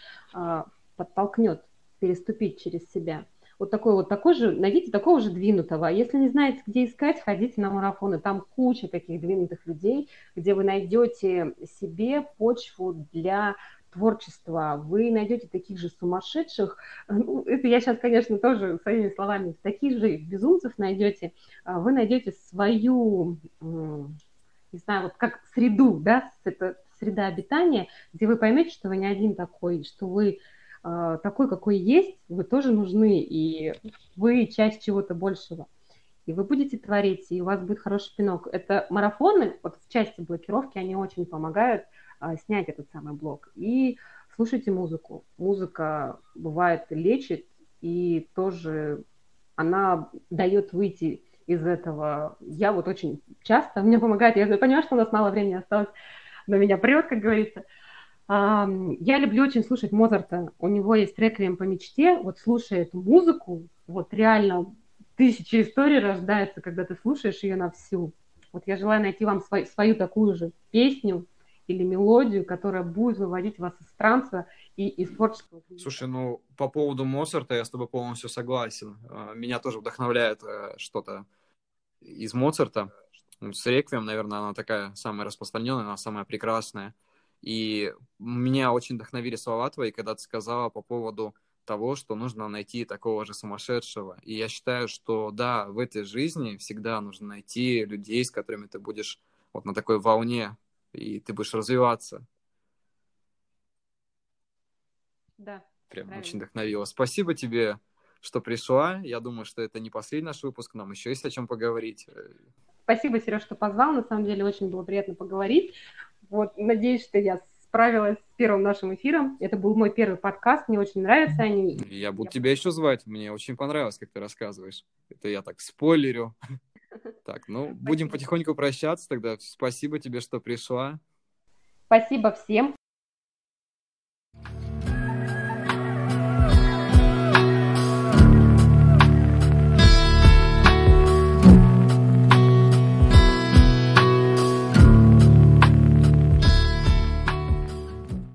Speaker 2: подтолкнет переступить через себя – вот такой вот такой же, найдите такого же двинутого. Если не знаете, где искать, ходите на марафоны. Там куча таких двинутых людей, где вы найдете себе почву для творчества, вы найдете таких же сумасшедших, ну, это я сейчас, конечно, тоже своими словами, таких же безумцев найдете, а вы найдете свою, не знаю, вот как среду, да, это среда обитания, где вы поймете, что вы не один такой, что вы а, такой, какой есть, вы тоже нужны, и вы часть чего-то большего. И вы будете творить, и у вас будет хороший пинок. Это марафоны, вот в части блокировки, они очень помогают снять этот самый блок. И слушайте музыку. Музыка бывает лечит, и тоже она дает выйти из этого. Я вот очень часто, мне помогает, я понимаю, что у нас мало времени осталось, но меня прет, как говорится, я люблю очень слушать Моцарта. У него есть реквием по мечте. Вот слушая эту музыку, вот реально тысячи историй рождается, когда ты слушаешь ее на всю. Вот я желаю найти вам свою, свою такую же песню или мелодию, которая будет выводить вас из транса и из творческого.
Speaker 1: Слушай, ну по поводу Моцарта я с тобой полностью согласен. А, меня тоже вдохновляет э, что-то из Моцарта. С реквием, наверное, она такая самая распространенная, она самая прекрасная. И меня очень вдохновили слова твои, когда ты сказала по поводу того, что нужно найти такого же сумасшедшего. И я считаю, что да, в этой жизни всегда нужно найти людей, с которыми ты будешь вот на такой волне, и ты будешь развиваться.
Speaker 2: Да.
Speaker 1: Прям правильно. очень вдохновило. Спасибо тебе, что пришла. Я думаю, что это не последний наш выпуск, нам еще есть о чем поговорить.
Speaker 2: Спасибо, Сереж, что позвал. На самом деле очень было приятно поговорить. Вот, надеюсь, что я справилась с первым нашим эфиром. Это был мой первый подкаст, мне очень нравятся они.
Speaker 1: Я буду я... тебя еще звать, мне очень понравилось, как ты рассказываешь. Это я так спойлерю. Так, ну, будем потихоньку прощаться тогда. Спасибо тебе, что пришла.
Speaker 2: Спасибо всем.